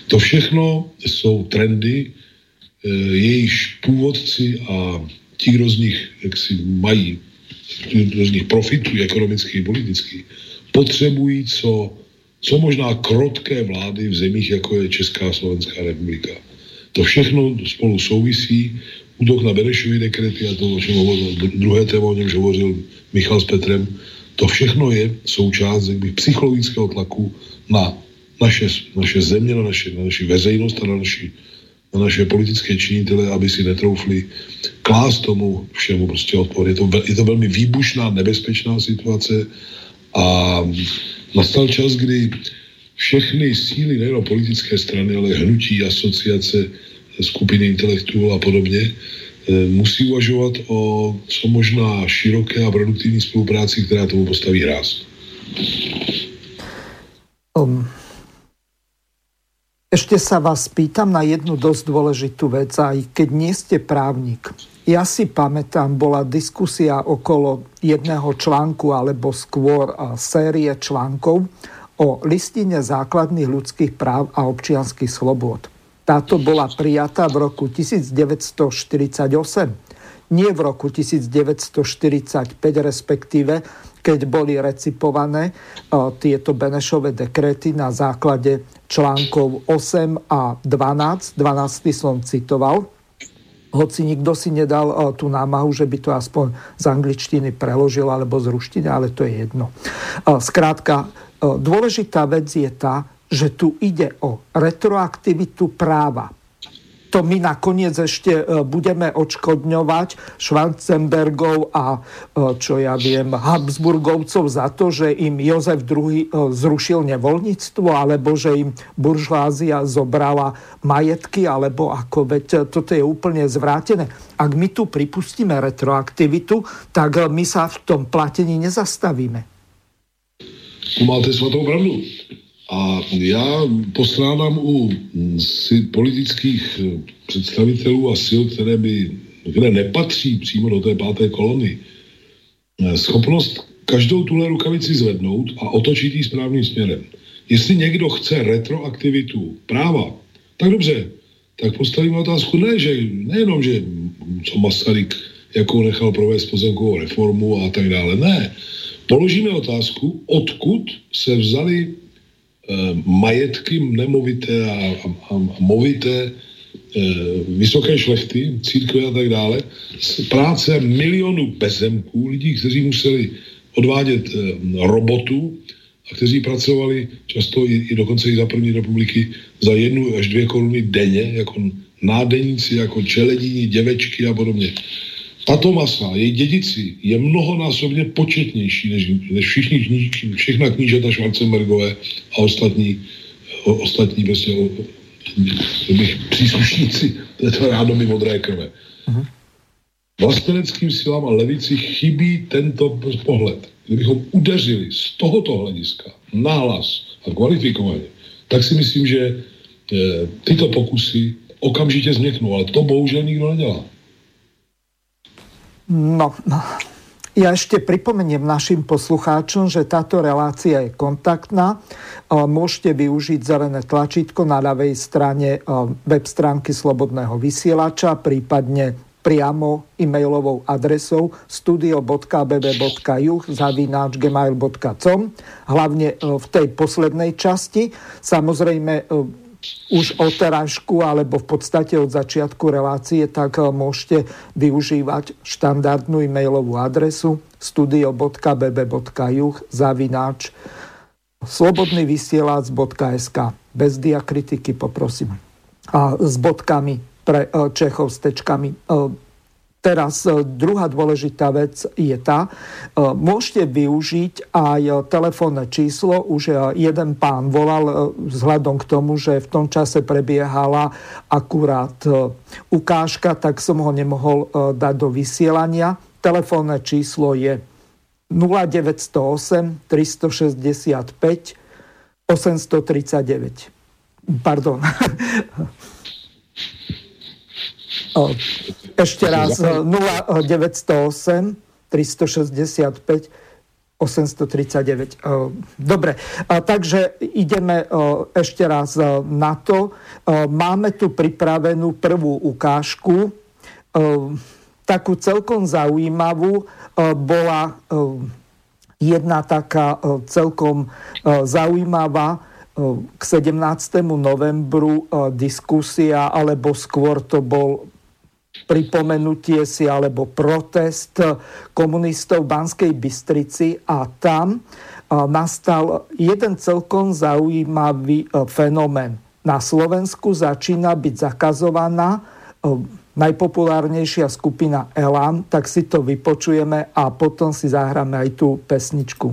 [SPEAKER 2] To všechno jsou trendy, jejichž původci a ti, kdo z nich jaksi mají, kdo z nich profitují ekonomicky, politicky, potřebují co, co možná krotké vlády v zemích, jako je Česká a Slovenská republika. To všechno spolu souvisí. Útok na Benešovy dekrety a to, o čem hovořil, druhé téma, o němž hovořil Michal s Petrem, to všechno je součást bych, psychologického tlaku na naše, naše země, na, naše, na naši veřejnost a na naši na naše politické činitele, aby si netroufli klást tomu všemu prostě odpor. Je to, je to velmi výbušná, nebezpečná situace a nastal čas, kdy všechny síly, nejen politické strany, ale hnutí, asociace, skupiny intelektuálů a podobně, musí uvažovat o co možná široké a produktivní spolupráci, která tomu postaví hráz.
[SPEAKER 1] Um, ešte sa vás pýtam na jednu dosť dôležitú vec, aj keď nie ste právnik. Ja si pamätám, bola diskusia okolo jedného článku alebo skôr série článkov o listine základných ľudských práv a občianských slobod. Táto bola prijatá v roku 1948, nie v roku 1945, respektíve keď boli recipované tieto Benešové dekrety na základe článkov 8 a 12. 12. som citoval, hoci nikto si nedal tú námahu, že by to aspoň z angličtiny preložil alebo z ruštiny, ale to je jedno. Skrátka, uh, dôležitá vec je tá, že tu ide o retroaktivitu práva to my nakoniec ešte e, budeme odškodňovať Schwarzenbergov a e, čo ja viem, Habsburgovcov za to, že im Jozef II e, zrušil nevoľníctvo, alebo že im buržlázia zobrala majetky, alebo ako, veď toto je úplne zvrátené. Ak my tu pripustíme retroaktivitu, tak my sa v tom platení nezastavíme.
[SPEAKER 2] Máte svatou pravdu. A já postrádám u si politických eh, představitelů a sil, které by, které nepatří přímo do té páté kolony, eh, schopnost každou tuhle rukavici zvednout a otočit ji správným směrem. Jestli někdo chce retroaktivitu práva, tak dobře, tak postavíme otázku ne, že nejenom, že co Masaryk jakou nechal provést pozemkovou reformu a tak dále. Ne. Položíme otázku, odkud se vzali majetky nemovité a, a, a movité eh, vysoké šlechty, církve a tak dále, práce milionů bezemků, lidí, kteří museli odvádět eh, robotu a kteří pracovali často i, i dokonce i za první republiky za jednu až dvě koruny denně, jako nádeníci, jako čeledíni, děvečky a podobně. Tato masa, její dědici, je mnohonásobně početnější než, než všichni kníž, všechna knížata Schwarzenbergové a ostatní, o, ostatní prostě, o, bych, příslušníci této rádoby modré krve. Uh-huh. Vlasteneckým silám a levici chybí tento pohled. Kdybychom udeřili z tohoto hlediska nahlas a kvalifikovaně, tak si myslím, že e, tyto pokusy okamžitě změknou, ale to bohužel nikdo nedělá.
[SPEAKER 1] No, Ja ešte pripomeniem našim poslucháčom, že táto relácia je kontaktná. Môžete využiť zelené tlačítko na ľavej strane web stránky Slobodného vysielača, prípadne priamo e-mailovou adresou studio.bb.juh zavináč gmail.com hlavne v tej poslednej časti. Samozrejme už od terážku alebo v podstate od začiatku relácie, tak eh, môžete využívať štandardnú e-mailovú adresu studio.bb.juh zavináč slobodnyvysielac.sk bez diakritiky poprosím. A s bodkami pre eh, Čechov s tečkami eh, Teraz e, druhá dôležitá vec je tá, e, môžete využiť aj telefónne číslo. Už e, jeden pán volal vzhľadom k tomu, že v tom čase prebiehala akurát ukážka, tak som ho nemohol dať do vysielania. Telefónne číslo je 0908 365 839. Pardon. Ešte raz 0908 365 839. Dobre, takže ideme ešte raz na to. Máme tu pripravenú prvú ukážku. Takú celkom zaujímavú bola jedna taká celkom zaujímavá k 17. novembru diskusia, alebo skôr to bol pripomenutie si alebo protest komunistov v Banskej Bystrici a tam nastal jeden celkom zaujímavý fenomén. Na Slovensku začína byť zakazovaná najpopulárnejšia skupina Elan, tak si to vypočujeme a potom si zahráme aj tú pesničku.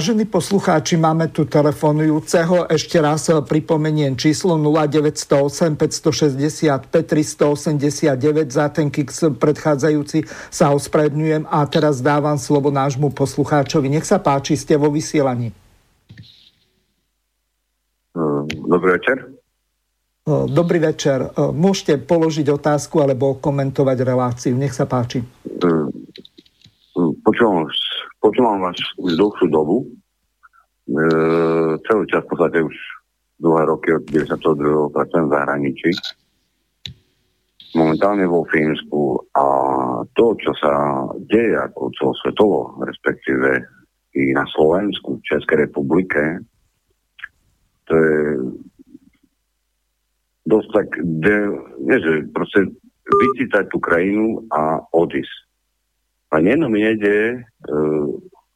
[SPEAKER 1] Vážení poslucháči, máme tu telefonujúceho. Ešte raz pripomeniem číslo 0908 565 389 za ten kix predchádzajúci sa ospravedňujem a teraz dávam slovo nášmu poslucháčovi. Nech sa páči, ste vo vysielaní.
[SPEAKER 8] Dobrý večer.
[SPEAKER 1] Dobrý večer. Môžete položiť otázku alebo komentovať reláciu. Nech sa páči.
[SPEAKER 8] Počúvam počúvam vás už dlhšiu dobu. E, celý čas v podstate už dlhé roky od 92. pracujem v zahraničí. Momentálne vo Fínsku a to, čo sa deje ako celosvetovo, respektíve i na Slovensku, v Českej republike, to je dosť tak, de, nie, že proste vycítať tú krajinu a odísť jedno mi nejde uh,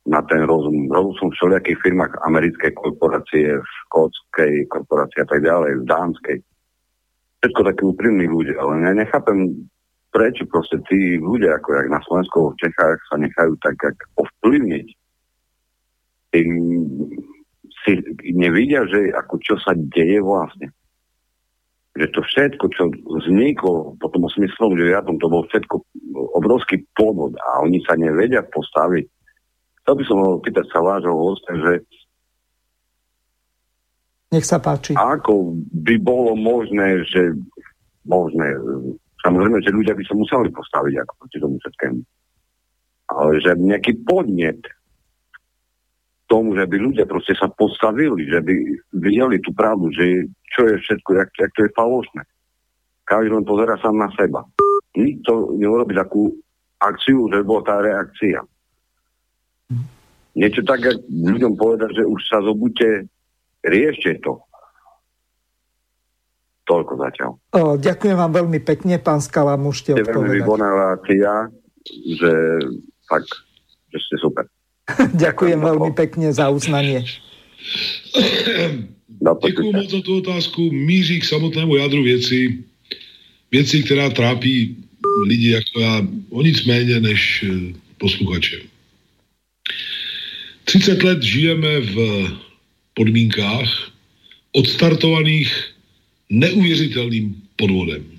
[SPEAKER 8] na ten rozum. Rozum som v všelijakých firmách americkej korporácie, v škótskej korporácii a tak ďalej, v dánskej. Všetko takí úprimní ľudia, ale ja nechápem, prečo proste tí ľudia, ako jak na Slovensku, v Čechách, sa nechajú tak jak ovplyvniť. Tým si nevidia, že ako čo sa deje vlastne že to všetko, čo vzniklo po tom 89. to bol všetko obrovský podvod a oni sa nevedia postaviť. Chcel by som pýtať sa vášho hostia, že
[SPEAKER 1] nech sa páči.
[SPEAKER 8] Ako by bolo možné, že možné, samozrejme, že ľudia by sa museli postaviť ako proti tomu všetkému. Ale že nejaký podnet tomu, že by ľudia proste sa postavili, že by videli tú pravdu, že čo je všetko, jak, jak to je falošné. Každý len pozera sám na seba. Nikto neurobi takú akciu, že bola tá reakcia. Niečo tak, jak ľuďom povedať, že už sa zobudte, riešte to. Toľko zatiaľ.
[SPEAKER 1] O, ďakujem vám veľmi pekne, pán Skala, môžete odpovedať. Je veľmi
[SPEAKER 8] výborná relácia, že fakt, že ste super.
[SPEAKER 1] Ďakujem veľmi pekne za uznanie.
[SPEAKER 2] Děkuji moc za tu otázku. Míří k samotnému jádru věci. Věci, která trápí lidi jako já o nic méně než eh, posluchače. 30 let žijeme v podmínkách odstartovaných neuvěřitelným podvodem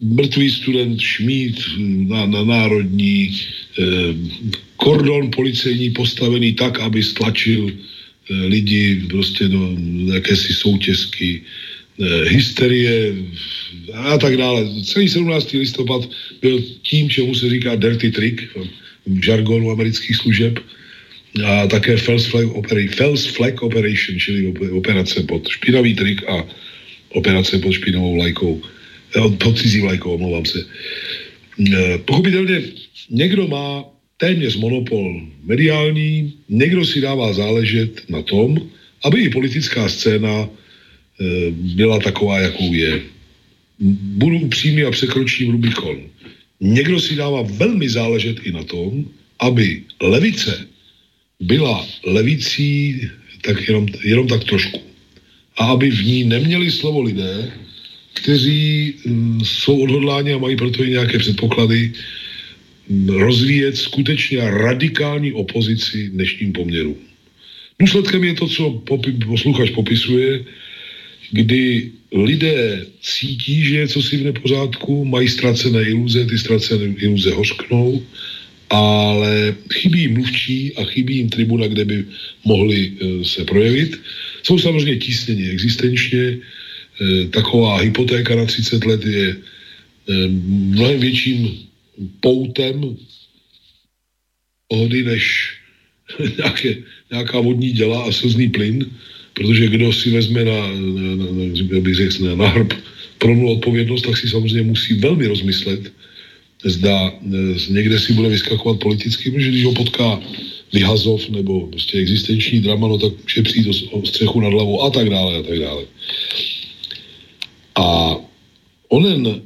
[SPEAKER 2] mrtvý student Šmít na, na národní, kordon policejní postavený tak, aby stlačil eh, lidi prostě do jakési soutězky, eh, hysterie a tak dále. Celý 17. listopad byl tím, čemu se říká dirty trick v žargonu amerických služeb a také False Flag, Operation, False Flag Operation, čili operace pod špinavý trik a operace pod špinavou lajkou pod cizí vlajkou, omlouvám se. Pochopitelně někdo má téměř monopol mediální, někdo si dává záležet na tom, aby i politická scéna e, byla taková, jakou je. Budu upřímný a překročím Rubikon. Někdo si dává velmi záležet i na tom, aby levice byla levicí tak jenom, jenom tak trošku. A aby v ní neměli slovo lidé, kteří mm, jsou odhodláni a mají proto i nějaké předpoklady rozvíjet skutečně radikální opozici dnešním poměrům. Důsledkem je to, co popi- posluchač popisuje, kdy lidé cítí, že je co si v nepořádku, mají ztracené iluze, ty ztracené iluze hořknou, ale chybí jim mluvčí a chybí jim tribuna, kde by mohli e, se projevit. Jsou samozřejmě tísněni existenčně, Eh, taková hypotéka na 30 let je eh, mnohem větším poutem pohody než nějaké, nějaká vodní děla a slzný plyn, protože kdo si vezme na, na, na, na, bych na, na hrb plnou odpovědnost, tak si samozřejmě musí velmi rozmyslet, zda eh, někde si bude vyskakovat politicky, protože když ho potká vyhazov nebo prostě existenční drama, no tak může přijít o střechu nad hlavou a tak dále a tak dále. A onen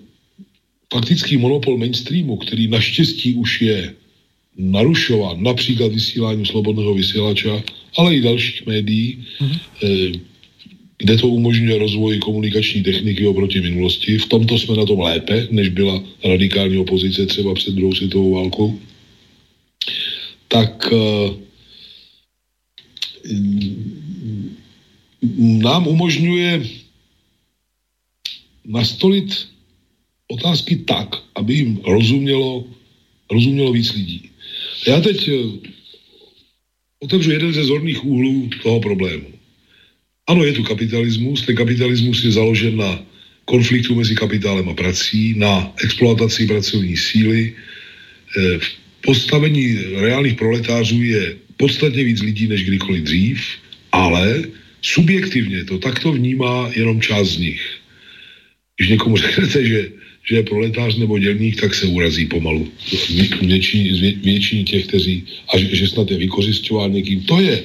[SPEAKER 2] faktický monopol mainstreamu, který naštěstí už je narušován, například vysílání slobodného vysílača, ale i dalších médií, mm-hmm. kde to umožňuje rozvoj komunikační techniky oproti minulosti. V tomto jsme na tom lépe, než byla radikální opozice třeba před druhou světovou válkou. Tak uh, nám umožňuje nastolit otázky tak, aby jim rozumělo, rozumělo víc lidí. Já teď eh, otevřu jeden ze zorných úhlů toho problému. Ano, je tu kapitalismus, ten kapitalismus je založen na konfliktu mezi kapitálem a prací, na exploataci pracovní síly. Eh, v postavení reálných proletářů je podstatně víc lidí než kdykoliv dřív, ale subjektivně to takto vnímá jenom část z nich. Když někomu řeknete, že, že je proletář nebo dělník, tak se urazí pomalu. Většině, těch, kteří, a že, že snad je vykořišťován někým. To je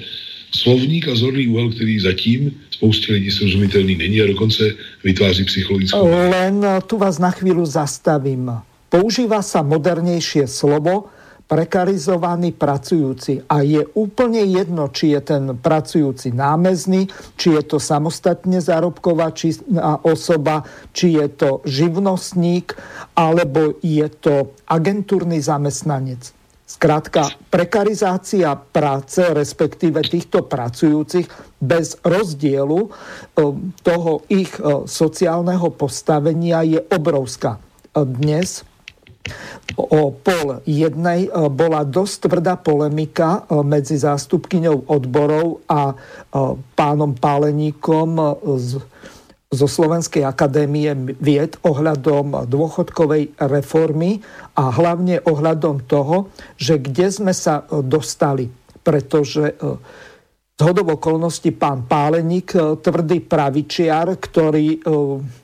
[SPEAKER 2] slovník a zorný úhel, který zatím spoustě lidí srozumitelný není a dokonce vytváří psychologickou.
[SPEAKER 1] Len tu vás na chvíli zastavím. Používá se modernější slovo, prekarizovaní pracujúci. A je úplne jedno, či je ten pracujúci námezný, či je to samostatne zárobková osoba, či je to živnostník, alebo je to agentúrny zamestnanec. Zkrátka, prekarizácia práce, respektíve týchto pracujúcich bez rozdielu toho ich sociálneho postavenia je obrovská. Dnes O pol jednej e, bola dosť tvrdá polemika e, medzi zástupkyňou odborov a e, pánom Páleníkom z, zo Slovenskej akadémie vied ohľadom dôchodkovej reformy a hlavne ohľadom toho, že kde sme sa dostali. Pretože z hodov okolností pán Páleník, tvrdý pravičiar, ktorý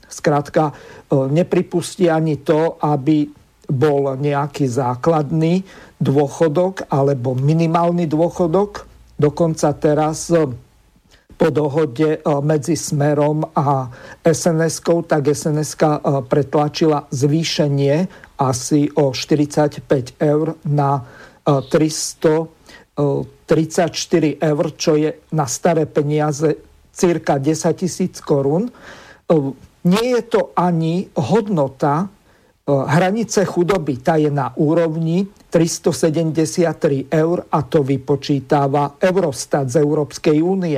[SPEAKER 1] zkrátka nepripustí ani to, aby bol nejaký základný dôchodok alebo minimálny dôchodok. Dokonca teraz eh, po dohode eh, medzi Smerom a SNS-kou, tak sns eh, pretlačila zvýšenie asi o 45 eur na 334 eur, čo je na staré peniaze cirka 10 tisíc korun. Nie je to ani hodnota hranice chudoby, ta je na úrovni 373 eur a to vypočítava Eurostat z Európskej únie.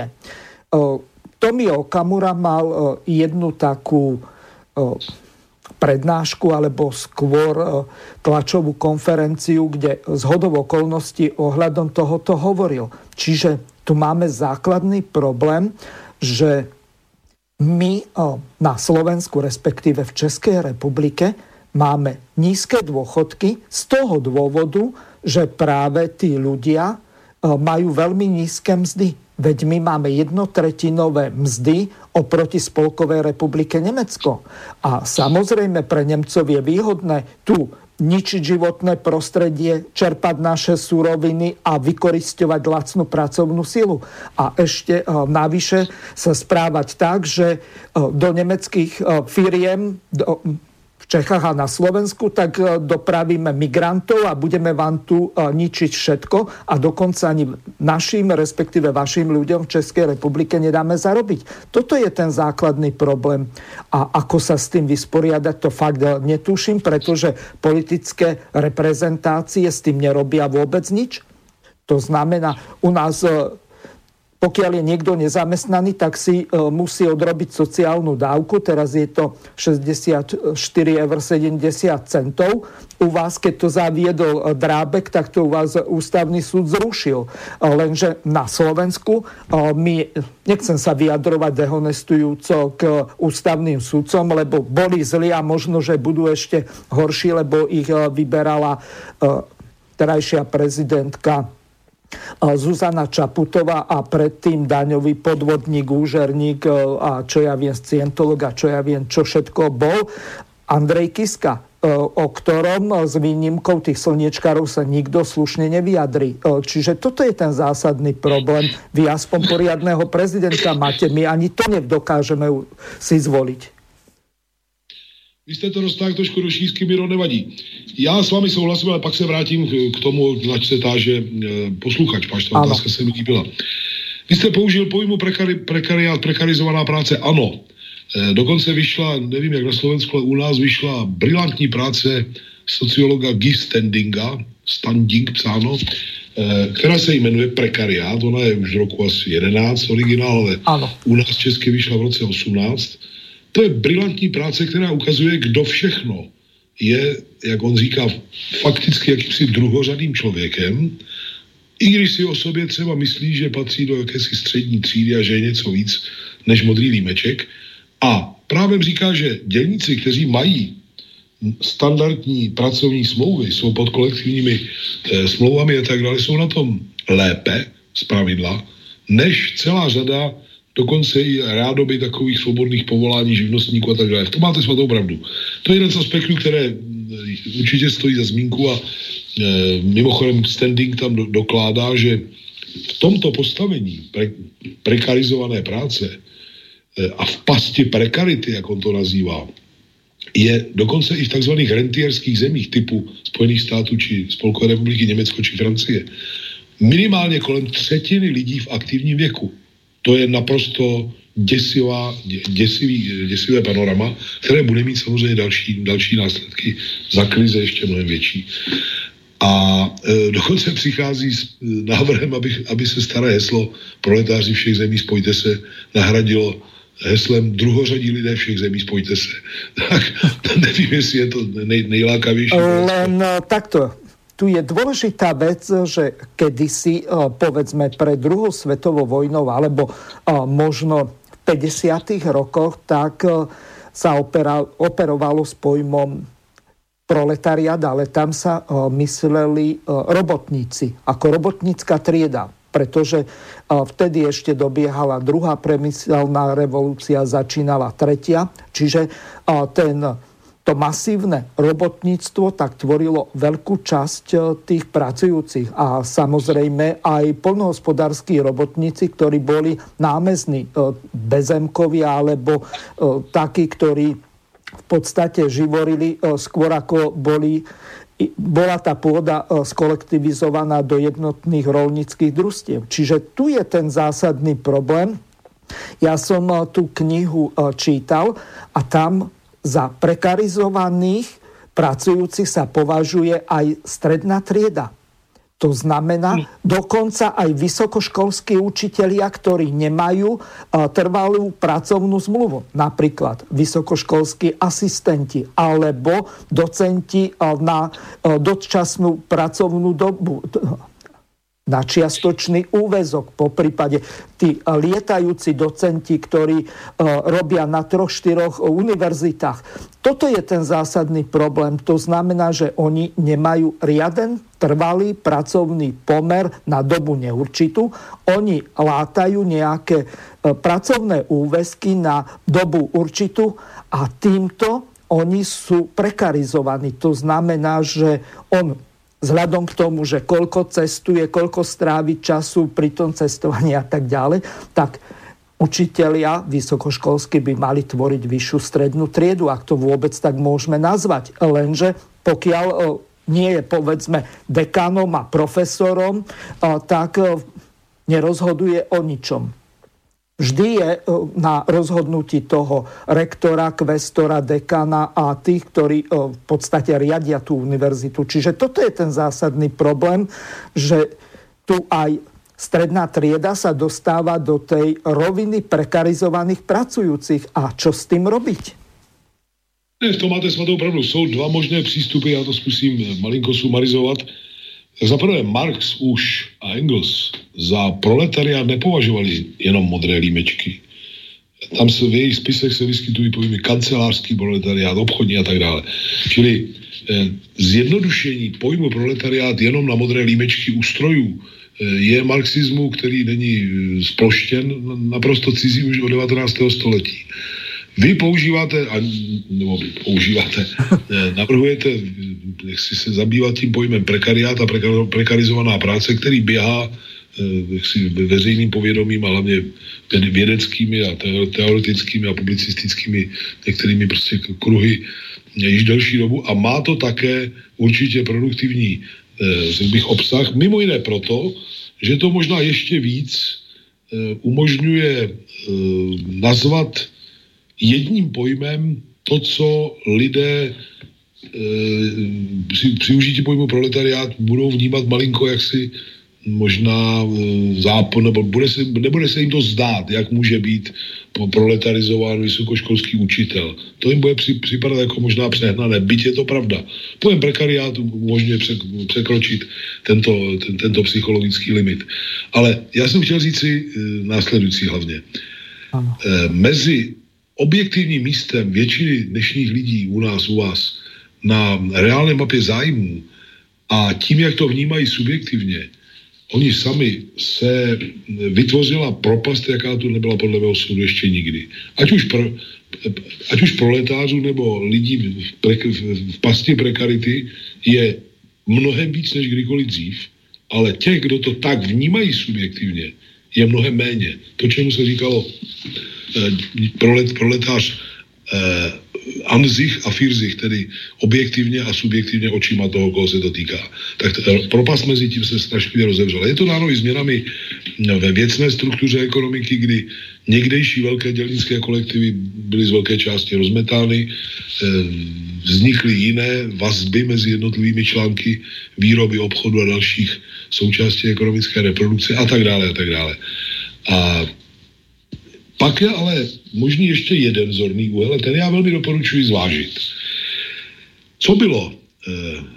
[SPEAKER 1] Tomio Okamura mal jednu takú prednášku alebo skôr tlačovú konferenciu, kde z hodov okolností ohľadom tohoto hovoril. Čiže tu máme základný problém, že my na Slovensku, respektíve v Českej republike, máme nízke dôchodky z toho dôvodu, že práve tí ľudia e, majú veľmi nízke mzdy. Veď my máme jednotretinové mzdy oproti Spolkovej republike Nemecko. A samozrejme pre Nemcov je výhodné tu ničiť životné prostredie, čerpať naše suroviny a vykoristovať lacnú pracovnú silu. A ešte e, navyše sa správať tak, že e, do nemeckých firiem, do, Čechách a na Slovensku, tak e, dopravíme migrantov a budeme vám tu e, ničiť všetko a dokonca ani našim, respektíve vašim ľuďom v Českej republike nedáme zarobiť. Toto je ten základný problém. A ako sa s tým vysporiadať, to fakt e, netuším, pretože politické reprezentácie s tým nerobia vôbec nič. To znamená, u nás pokiaľ je niekto nezamestnaný, tak si e, musí odrobiť sociálnu dávku. Teraz je to 64,70 eur. U vás, keď to zaviedol e, Drábek, tak to u vás ústavný súd zrušil. E, lenže na Slovensku my, nechcem sa vyjadrovať dehonestujúco k ústavným súdcom, lebo boli zli a možno, že budú ešte horší, lebo ich vyberala terajšia prezidentka Zuzana Čaputová a predtým daňový podvodník, úžerník e, a čo ja viem, scientolog a čo ja viem, čo všetko bol. Andrej Kiska, e, o ktorom s výnimkou tých slniečkárov sa nikto slušne nevyjadri. E, čiže toto je ten zásadný problém. Vy aspoň poriadného prezidenta máte, my ani to nedokážeme si zvoliť.
[SPEAKER 2] Vy jste to roztáhl trošku do šířky, Miro, nevadí. Já s vámi souhlasím, ale pak se vrátím k tomu, nač se táže eh, posluchač, páč ta otázka se mi líbila. Vy jste použil pojmu prekari, prekariát, prekarizovaná práce, ano. E, dokonce vyšla, nevím jak na Slovensku, ale u nás vyšla brilantní práce sociologa Guy Standinga, Standing psáno, která se jmenuje Prekariát, ona je už z roku asi 11 originál, ale ano. u nás česky vyšla v roce 18. To je brilantní práce, která ukazuje, kdo všechno je, jak on říká, fakticky jakýmsi druhořadým člověkem, i když si o sobě třeba myslí, že patří do jakési střední třídy a že je něco víc než modrý límeček. A právě říká, že dělníci, kteří mají standardní pracovní smlouvy, jsou pod kolektivními e, smlouvami a tak dále, jsou na tom lépe z pravidla, než celá řada dokonce i rádoby takových svobodných povolání živnostníků a tak dále. V tom máte svatou pravdu. To je jeden z aspektů, které e, určitě stojí za zmínku a Eh, mimochodem Standing tam do, dokládá, že v tomto postavení pre, prekarizované práce eh, a v pasti prekarity, jak on to nazývá, je dokonce i v takzvaných rentierských zemích typu Spojených států či Spolkové republiky Německo či Francie minimálně kolem třetiny lidí v aktivním věku. To je naprosto děsivá, děsivý, děsivé panorama, které bude mít samozřejmě další, další následky za krize ještě mnohem větší. A e, dokonce přichází s e, návrhem, aby, aby se staré heslo proletáři všech zemí spojte se nahradilo heslem druhořadí lidé všech zemí spojte se. Tak nevím, jestli je to nej, nejlákavější.
[SPEAKER 1] Len e, takto. Tu je dôležitá vec, že kedysi, e, povedzme, pre druhou svetovou vojnou, alebo možno v 50. rokoch, tak sa opera, operovalo s pojmom proletariat, ale tam sa mysleli robotníci, ako robotnícka trieda pretože vtedy ešte dobiehala druhá premyselná revolúcia, začínala tretia, čiže ten, to masívne robotníctvo tak tvorilo veľkú časť tých pracujúcich a samozrejme aj polnohospodárskí robotníci, ktorí boli námezní bezemkovia alebo takí, ktorí v podstate živorili skôr ako boli bola tá pôda skolektivizovaná do jednotných rolnických družstiev. Čiže tu je ten zásadný problém. Ja e, tú knihu čítal a tam za prekarizovaných pracujúcich sa považuje aj stredná trieda. To znamená, dokonca aj vysokoškolskí učitelia, ktorí nemajú e, trvalú pracovnú zmluvu, napríklad vysokoškolskí asistenti alebo docenti e, na e, dočasnú pracovnú dobu na čiastočný úvezok, po prípade tí lietajúci docenti, ktorí robia na troch, štyroch univerzitách. Toto je ten zásadný problém. To znamená, že oni nemajú riaden trvalý pracovný pomer na dobu neurčitú. Oni látajú nejaké pracovné úväzky na dobu určitú a týmto oni sú prekarizovaní. To znamená, že on vzhľadom k tomu, že koľko cestuje, koľko strávi času pri tom cestovaní a tak ďalej, tak učitelia vysokoškolsky by mali tvoriť vyššiu strednú triedu, ak to vôbec tak môžeme nazvať. Lenže pokiaľ nie je povedzme dekanom a profesorom, tak nerozhoduje o ničom. Vždy je e, na rozhodnutí toho rektora, kvestora, dekana a tých, ktorí e, v podstate riadia tú univerzitu. Čiže toto je ten zásadný problém, že tu aj stredná trieda sa dostáva do tej roviny prekarizovaných pracujúcich. A čo s tým robiť?
[SPEAKER 2] V tom máte svatou pravdu. Jsou dva možné přístupy, já to zkusím malinko sumarizovat. Za prvé, Marx už a Engels za proletariát nepovažovali jenom modré límečky. Tam se v jejich spisech se vyskytují pojmy kancelářský proletariát, obchodní a tak dále. Čili eh, zjednodušení pojmu proletariát jenom na modré límečky ústrojů eh, je marxismu, který není eh, sploštěn, naprosto cizí už od 19. století. Vy používáte, nebo vy používáte, eh, navrhujete, jak si se zabývat tím pojmem prekariát a prekarizovaná práce, který běhá eh, jaksi veřejným povědomím a hlavně vědeckými a teoretickými a publicistickými některými prostě kruhy již delší dobu. A má to také určitě produktivní eh, bych, obsah, mimo jiné proto, že to možná ještě víc umožňuje nazvat jedním pojmem to, co lidé při, při užití pojmu proletariát budou vnímat malinko jaksi možná eh, zápon, nebo bude se, nebude se jim to zdát, jak může být proletarizován vysokoškolský učitel. To jim bude při, připadat jako možná přehnané, byť je to pravda. Pojem prekariát umožňuje překročit tento, ten, tento psychologický limit. Ale já jsem chtěl říct si eh, následující hlavně. Ano. Eh, mezi objektivním místem většiny dnešních lidí u nás, u vás, na reálné mapě zájmů a tím, jak to vnímají subjektivně, oni sami se vytvořila propast, jaká tu nebyla podle mého soudu ještě nikdy. Ať už, pro, ať už proletářů nebo lidí v, pre, v pasti prekarity je mnohem víc než kdykoliv dřív, ale těch, kdo to tak vnímají subjektivně, je mnohem méně. To, čemu se říkalo prolet, proletář eh, anzich a firzich, tedy objektivně a subjektivně očima toho, koho se to týká. Tak t- propast mezi tím se strašlivě rozevřela. Je to dáno i změnami no, ve věcné struktuře ekonomiky, kdy někdejší velké dělnické kolektivy byly z velké části rozmetány, vznikly jiné vazby mezi jednotlivými články výroby, obchodu a dalších součástí ekonomické reprodukce a tak dále a tak dále. A pak je ale možný ještě jeden zorný úhel, ten já velmi doporučuji zvážit. Co bylo e,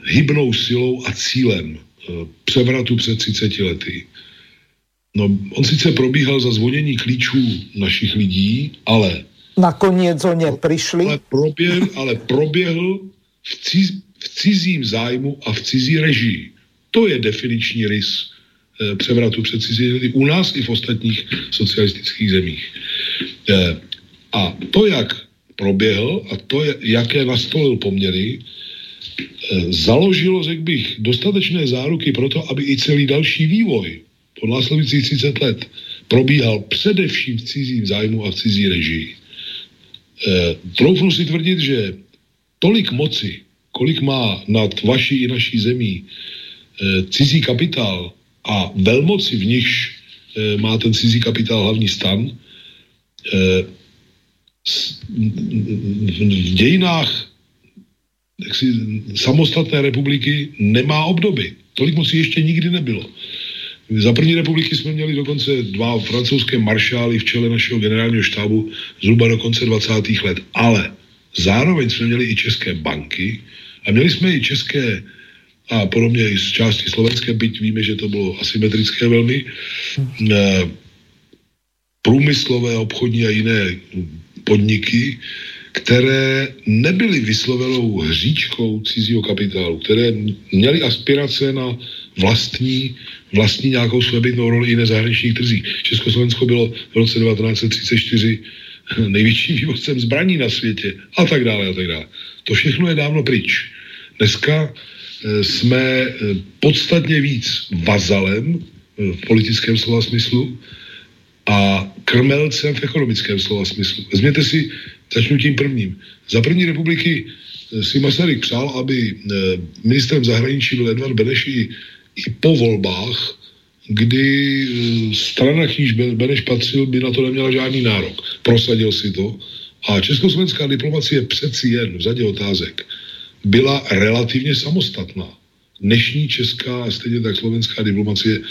[SPEAKER 2] hybnou silou a cílem e, převratu před 30 lety? No, on sice probíhal za zvonění klíčů našich lidí, ale...
[SPEAKER 1] Nakonec o ně přišli.
[SPEAKER 2] Ale proběhl, ale proběhl v, ciz, v cizím zájmu a v cizí režii. To je definiční rys převratu před cizí u nás i v ostatních socialistických zemích. Eh, a to, jak proběhl a to, jaké nastolil poměry, eh, založilo, řekl bych, dostatečné záruky pro to, aby i celý další vývoj po následujících 30 let probíhal především v cizím zájmu a v cizí režii. Troufnu si tvrdit, že tolik moci, kolik má nad vaší i naší zemí cizí kapitál, a velmoci, v nichž e, má ten cizí kapitál hlavní stan, e, s, v dějinách jaksi, samostatné republiky nemá obdoby. Tolik mocí ještě nikdy nebylo. Za první republiky jsme měli dokonce dva francouzské maršály v čele našeho generálního štábu zhruba do konce 20. let. Ale zároveň jsme měli i české banky a měli jsme i české a podobně i z části slovenské, byť víme, že to bylo asymetrické velmi, eh, průmyslové, obchodní a jiné podniky, které nebyly vyslovenou hříčkou cizího kapitálu, které měly aspirace na vlastní, vlastní nějakou svébytnou roli i na zahraničních trzích. Československo bylo v roce 1934 největším vývozcem zbraní na světě a tak dále a tak dále. To všechno je dávno pryč. Dneska jsme eh, podstatně víc vazalem eh, v politickém slova smyslu a krmelcem v ekonomickém slova smyslu. Vezměte si, začnu tím prvním. Za první republiky si Masaryk přál, aby ministrem zahraničí byl Edvard Beneš i, i po volbách, kdy strana, k Beneš patřil, by na to neměla žádný nárok. Prosadil si to. A československá diplomacie přeci jen v řadě otázek byla relativně samostatná. Dnešní česká a stejně tak slovenská diplomacie e,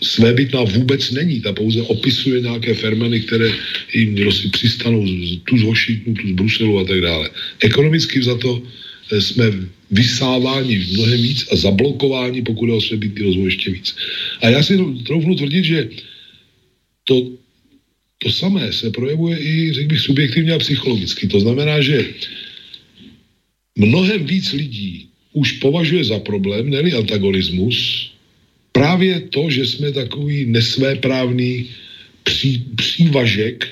[SPEAKER 2] svébytná vůbec není. Ta pouze opisuje nějaké fermeny, které jim si přistanou tu z Washingtonu, tu z Bruselu a tak dále. Ekonomicky za to e, jsme vysáváni mnohem víc a zablokováni, pokud je o svébytný rozvoj ještě víc. A já si troufnu tvrdit, že to, to samé se projevuje i, řekl bych, subjektivně a psychologicky. To znamená, že mnohem víc lidí už považuje za problém, není antagonismus, právě to, že jsme takový nesvéprávný pří, přívažek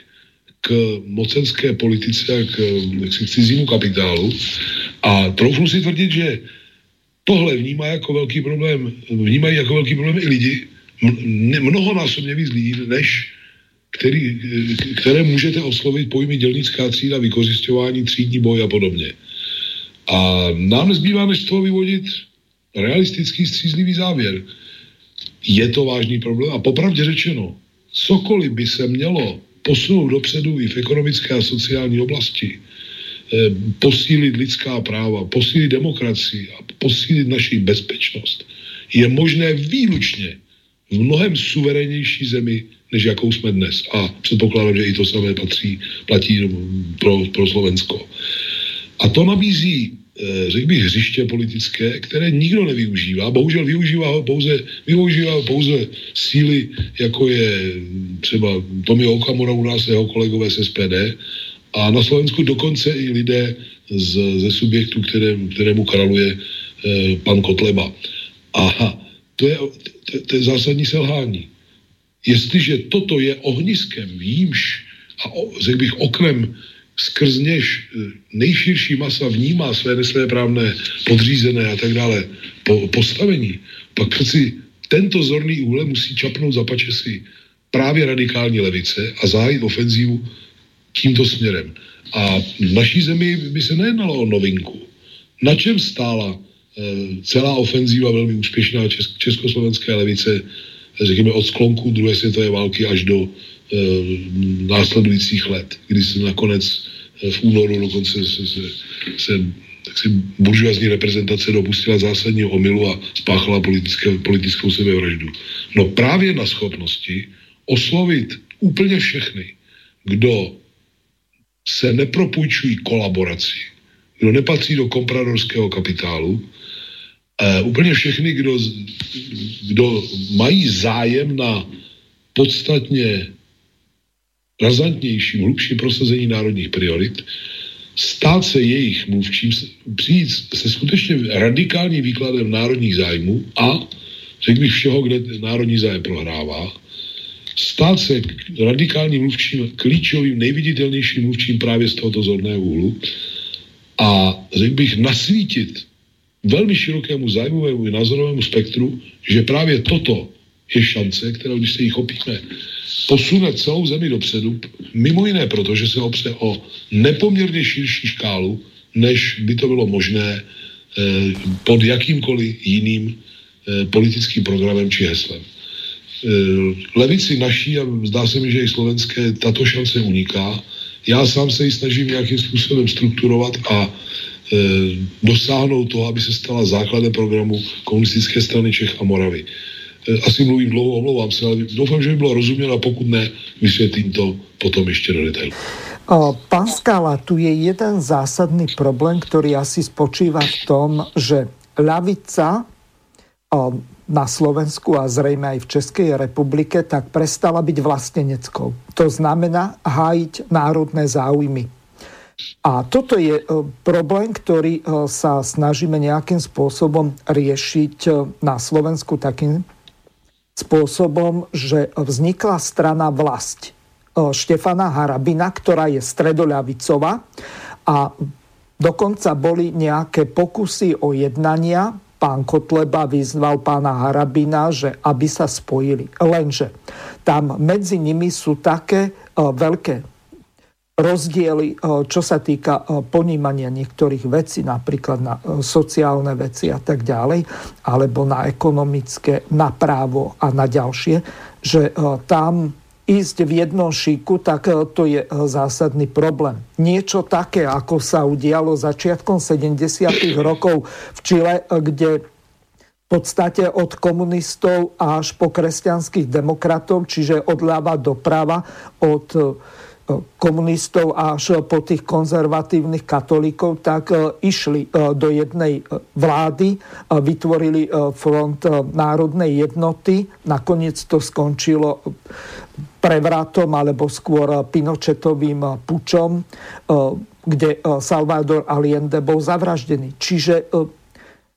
[SPEAKER 2] k mocenské politice a k, k cizímu kapitálu. A troufnu si tvrdit, že tohle vnímá jako velký problém, vnímají jako velký problém i lidi, mnohonásobně víc lidí, než který, které můžete oslovit pojmy dělnická třída, vykořišťování, třídní boj a podobně. A nám nezbývá než z toho vyvodit realistický střízlivý závěr. Je to vážný problém a popravdě řečeno, cokoliv by se mělo posunout dopředu i v ekonomické a sociální oblasti, eh, posílit lidská práva, posílit demokracii a posílit naši bezpečnost, je možné výlučně v mnohem suverénnější zemi, než jakou jsme dnes. A předpokládám, že i to samé patří, platí pro, pro Slovensko. A to nabízí Eh, řekl bych, hřiště politické, které nikdo nevyužívá. Bohužel využívá ho pouze, využívá ho pouze síly, jako je třeba Tomi Okamura u nás, jeho kolegové z SPD, a na Slovensku dokonce i lidé z, ze subjektu, které, kterému kraluje e, pan Kotleba. A to je, to, to je zásadní selhání. Jestliže toto je ohniskem, výjimž a řekl bych oknem skrz něž eh, nejširší masa vnímá své nesvéprávné, podřízené a tak dále po, postavení, pak přeci tento zorný úhle musí čapnout za pačesy právě radikální levice a zahájit ofenzívu tímto směrem. A v naší zemi by se nejednalo o novinku. Na čem stála e, celá ofenzíva velmi úspěšná česk- československé levice, řekněme od sklonku druhé světové války až do Eh, následujících let, kdy se nakonec eh, v únoru dokonce se, se, se tak si buržoazní reprezentace dopustila zásadního omylu a spáchala politické, politickou sebevraždu. No právě na schopnosti oslovit úplně všechny, kdo se nepropůjčují kolaboraci, kdo nepatří do kompradorského kapitálu, uh, úplně všechny, kdo, kdo mají zájem na podstatně razantnějším, hlubším prosazení národních priorit, stát se jejich mluvčím, přijít se skutečně radikálním výkladem národních zájmů a, řekl bych všeho, kde národní zájem prohrává, stát se radikálním mluvčím, klíčovým, nejviditelnějším mluvčím právě z tohoto zorného úhlu a, řekl bych, nasvítit velmi širokému zájmovému i názorovému spektru, že právě toto je šance, kterou, když se jí chopíme, posune celou zemi dopředu, mimo jiné proto, že se opře o nepoměrně širší škálu, než by to bylo možné eh, pod jakýmkoliv jiným eh, politickým programem či heslem. Eh, levici naší, a zdá se mi, že i slovenské, tato šance uniká. Já sám se ji snažím nějakým způsobem strukturovat a dosáhnout toho, aby se stala základem programu komunistické strany Čech a Moravy. Eh, asi mluvím dlouho, omlouvám se, ale doufám, že by bylo rozuměno pokud ne, vysvětlím to potom ještě do detailu.
[SPEAKER 1] Pán Skala, tu je jeden zásadný problém, který asi spočívá v tom, že ľavica na Slovensku a zřejmě i v České republike tak prestala byť vlasteneckou. To znamená hájiť národné záujmy. A toto je problém, ktorý sa snažíme nejakým spôsobom riešiť na Slovensku takým spôsobom, že vznikla strana Vlast e, Štefana Harabina, ktorá je stredoľavicová a dokonca boli nejaké pokusy o jednania. Pán Kotleba vyzval pána Harabina, že aby sa spojili. Lenže tam medzi nimi sú také uh, veľké rozdiely, eh, čo sa týka eh, ponímania niektorých vecí, napríklad na eh, sociálne veci a tak ďalej, alebo na ekonomické, na právo a na ďalšie, že tam ísť v jednom šíku, tak to je zásadný problém. Niečo také, ako sa udialo začiatkom 70. rokov v Čile, kde v podstate od komunistov až po kresťanských demokratov, čiže od ľava doprava, od komunistov až po tých konzervatívnych katolíkov, tak e, išli e, do jednej e, vlády, vytvorili front národnej jednoty. Nakoniec to skončilo prevratom alebo skôr Pinochetovým pučom, kde Salvador Allende bol zavraždený. Čiže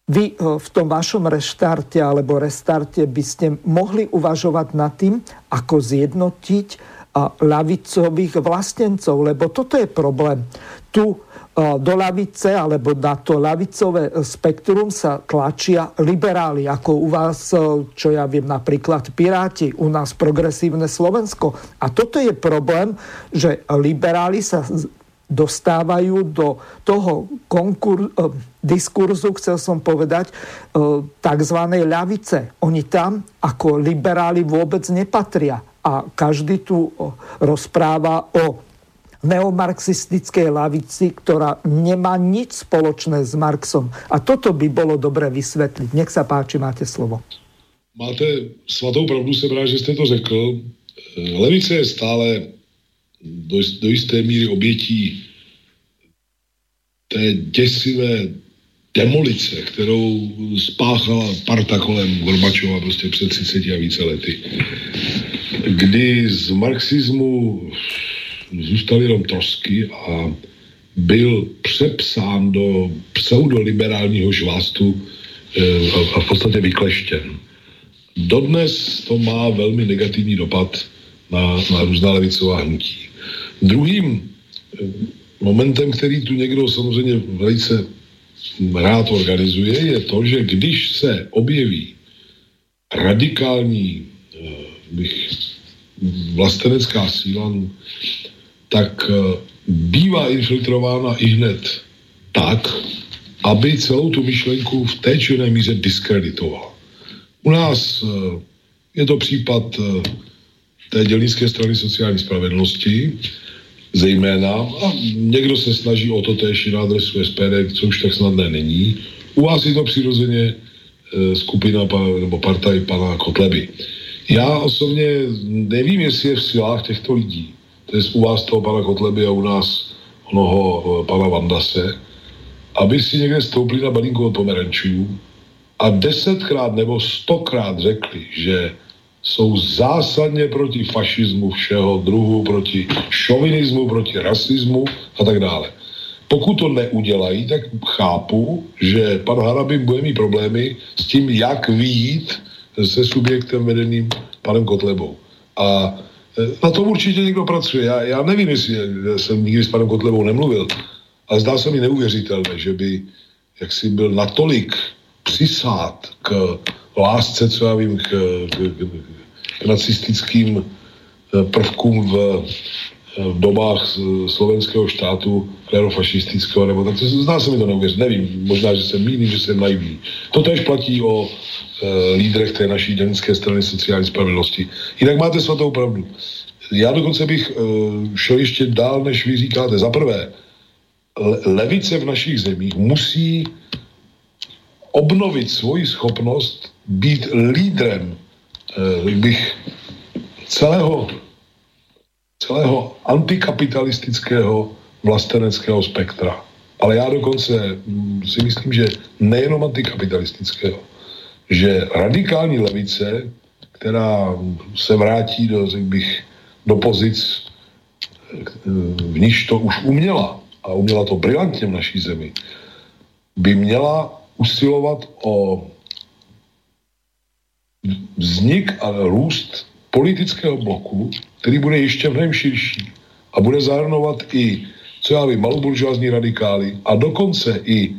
[SPEAKER 1] vy v tom vašom reštarte alebo restarte by ste mohli uvažovať nad tým, ako zjednotiť ľavicových vlastencov, lebo toto je problém. Tu do lavice alebo na to lavicové spektrum sa tlačia liberáli, ako u vás, čo ja viem, napríklad Piráti, u nás progresívne Slovensko. A toto je problém, že liberáli sa dostávajú do toho konkur- diskurzu, chcel som povedať, tzv. ľavice. Oni tam ako liberáli vôbec nepatria a každý tu rozpráva o neomarxistickej lavici, ktorá nemá nič spoločné s Marxom. A toto by bolo dobré vysvetliť. Nech sa páči, máte slovo.
[SPEAKER 2] Máte svatou pravdu, jsem rád, že jste to řekl. Levice je stále do, do jisté míry obětí té děsivé demolice, kterou spáchala parta kolem Gorbačova prostě před 30 a více lety. Kdy z marxismu zůstaly jenom trosky a byl přepsán do pseudoliberálního žvástu eh, a v podstatě vykleštěn. Dodnes to má velmi negativní dopad na, na různá levicová hnutí. Druhým eh, momentem, který tu někdo samozřejmě velice rád organizuje, je to, že když se objeví radikální eh, bych, vlastenecká síla, tak eh, bývá infiltrována i hned tak, aby celou tu myšlenku v té či míře diskreditovala. U nás je to případ té dělnické strany sociální spravedlnosti, zejména, a někdo se snaží o to též na adresu SPD, co už tak snadné není. U vás je to přirozeně e, skupina nebo partaj pana Kotleby. Já osobně nevím, jestli je v silách těchto lidí, to je u vás toho pana Kotleby a u nás onoho e, pana Vandase, aby si někde stoupli na balínku od pomerančů a desetkrát nebo stokrát řekli, že jsou zásadně proti fašismu všeho druhu, proti šovinismu, proti rasismu a tak dále. Pokud to neudělají, tak chápu, že pan Harabin bude mít problémy s tím, jak výjít se subjektem vedeným panem Kotlebou. A e, na tom určitě někdo pracuje. Já, já nevím, jestli jsem nikdy s panem Kotlebou nemluvil, ale zdá se mi neuvěřitelné, že by jaksi byl natolik přisát k lásce, co já vím, k, k, k, k nacistickým eh, prvkům v, eh, v dobách slovenského štátu, klerofašistického, nebo tak, zdá se mi to neuvěřit, nevím, možná, že jsem mýlím, že jsem naivní. To tež platí o e, lídrech té naší dělnické strany sociální spravedlnosti. Jinak máte svatou pravdu. Já dokonce bych e, šel ještě dál, než vy říkáte. Za prvé, le, levice v našich zemích musí obnovit svoji schopnost být lídrem eh, bych celého, celého antikapitalistického vlasteneckého spektra. Ale já dokonce mm, si myslím, že nejenom antikapitalistického, že radikální levice, která se vrátí do, bych, do pozic, eh, v níž to už uměla, a uměla to brilantně v naší zemi, by měla usilovat o vznik a růst politického bloku, který bude ještě mnohem širší a bude zahrnovat i, co já vím, maloburžoázní radikály a dokonce i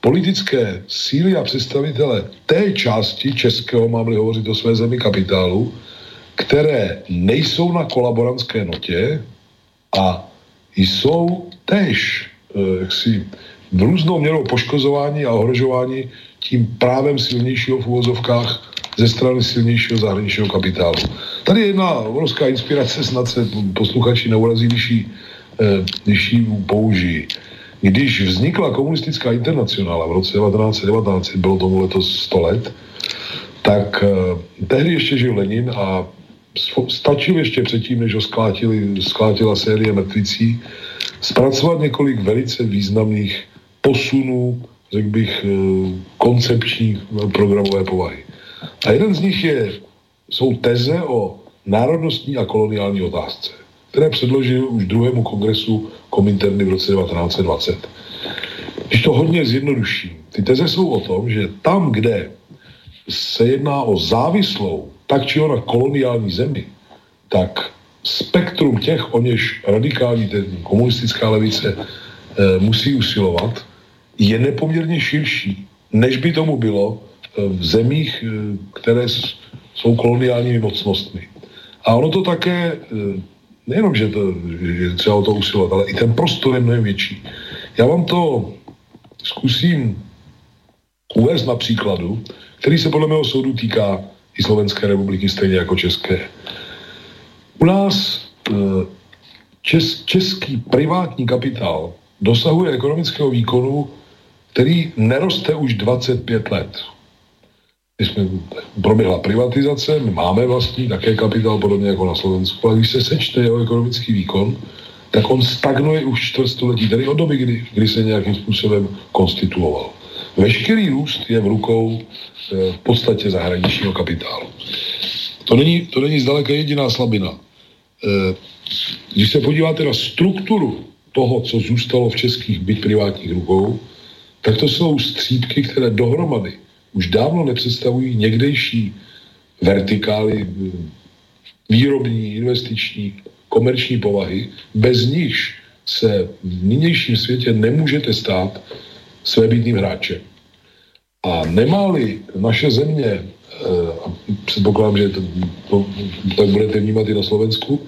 [SPEAKER 2] politické síly a představitele té části českého, mám-li hovořit o své zemi kapitálu, které nejsou na kolaborantské notě a jsou též eh, jaksi, v různou měrou poškozování a ohrožování tím právem silnějšího v úvozovkách ze strany silnějšího zahraničního kapitálu. Tady je jedna obrovská inspirace, snad se posluchači neurazí, když ji, když ji použijí. Když vznikla komunistická internacionála v roce 1919, bylo tomu letos 100 let, tak eh, tehdy ještě žil Lenin a stačil ještě předtím, než ho sklátili, sklátila série mrtvicí, zpracovat několik velice významných posunů, řekl bych, eh, koncepční programové povahy. A jeden z nich je, jsou teze o národnostní a koloniální otázce, které předložil už druhému kongresu Kominterny v roce 1920. Když to hodně zjednoduším, ty teze jsou o tom, že tam, kde se jedná o závislou, tak či ona koloniální zemi, tak spektrum těch, o něž radikální ten komunistická levice e, musí usilovat, je nepoměrně širší, než by tomu bylo v zemích, eh, které jsou koloniálními mocnostmi. A ono to také, eh, nejenom, že, to, že třeba o to usilovat, ale i ten prostor je mnohem větší. Já vám to zkusím uvést na příkladu, který se podle mého soudu týká i Slovenské republiky stejně jako České. U nás čes, český privátní kapitál dosahuje ekonomického výkonu, který neroste už 25 let. My jsme, proběhla privatizace, my máme vlastní také kapitál, podobně jako na Slovensku, ale když se sečte jeho ekonomický výkon, tak on stagnuje už čtvrtstoletí, tedy od doby, kdy, kdy se nějakým způsobem konstituoval. Veškerý růst je v rukou e, v podstatě zahraničního kapitálu. To není, to není zdaleka jediná slabina. E, když se podíváte na strukturu toho, co zůstalo v českých byť privátních rukou, tak to jsou střípky, které dohromady už dávno nepředstavují někdejší vertikály výrobní, investiční, komerční povahy, bez nichž se v nynějším světě nemůžete stát svébytným hráčem. A nemá-li naše země, eh, a předpokládám, že to, to, tak budete vnímat i na Slovensku,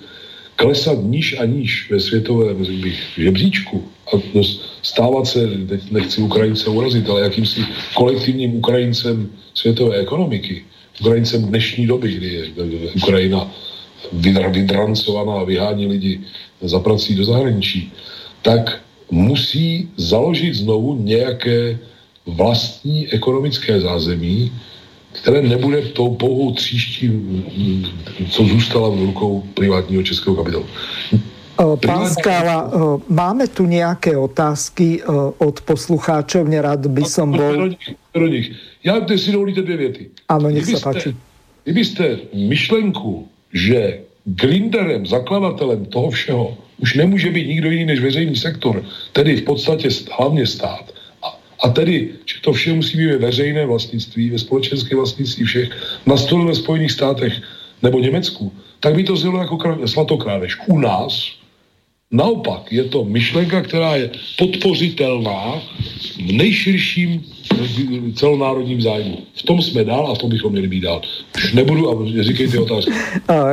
[SPEAKER 2] klesat níž a níž ve světovém bych, žebříčku a stávat se, teď nechci Ukrajince urazit, ale jakýmsi kolektivním Ukrajincem světové ekonomiky, Ukrajincem dnešní doby, kdy je Ukrajina vydrancovaná a vyhání lidi za prací do zahraničí, tak musí založit znovu nějaké vlastní ekonomické zázemí, které nebude tou pouhou tříští, co zůstala v rukou privátního českého kapitálu.
[SPEAKER 1] Pán Skála, máme tu nějaké otázky od poslucháčov, nerad by som bol...
[SPEAKER 2] Do nich. Já teď si dovolíte dvě věty.
[SPEAKER 1] Ano, nech se páči.
[SPEAKER 2] Kdybyste myšlenku, že Glinderem, zakladatelem toho všeho, už nemůže být nikdo jiný než veřejný sektor, tedy v podstatě hlavně stát, a tedy, že to vše musí být ve veřejné vlastnictví, ve společenské vlastnictví všech, na stole ve Spojených státech nebo Německu, tak by to znělo jako svatokrádež. U nás naopak je to myšlenka, která je podpořitelná v nejširším celonárodním zájmu. V tom jsme dál a v tom bychom měli být dál. Už nebudu a říkejte otázky.
[SPEAKER 1] Uh,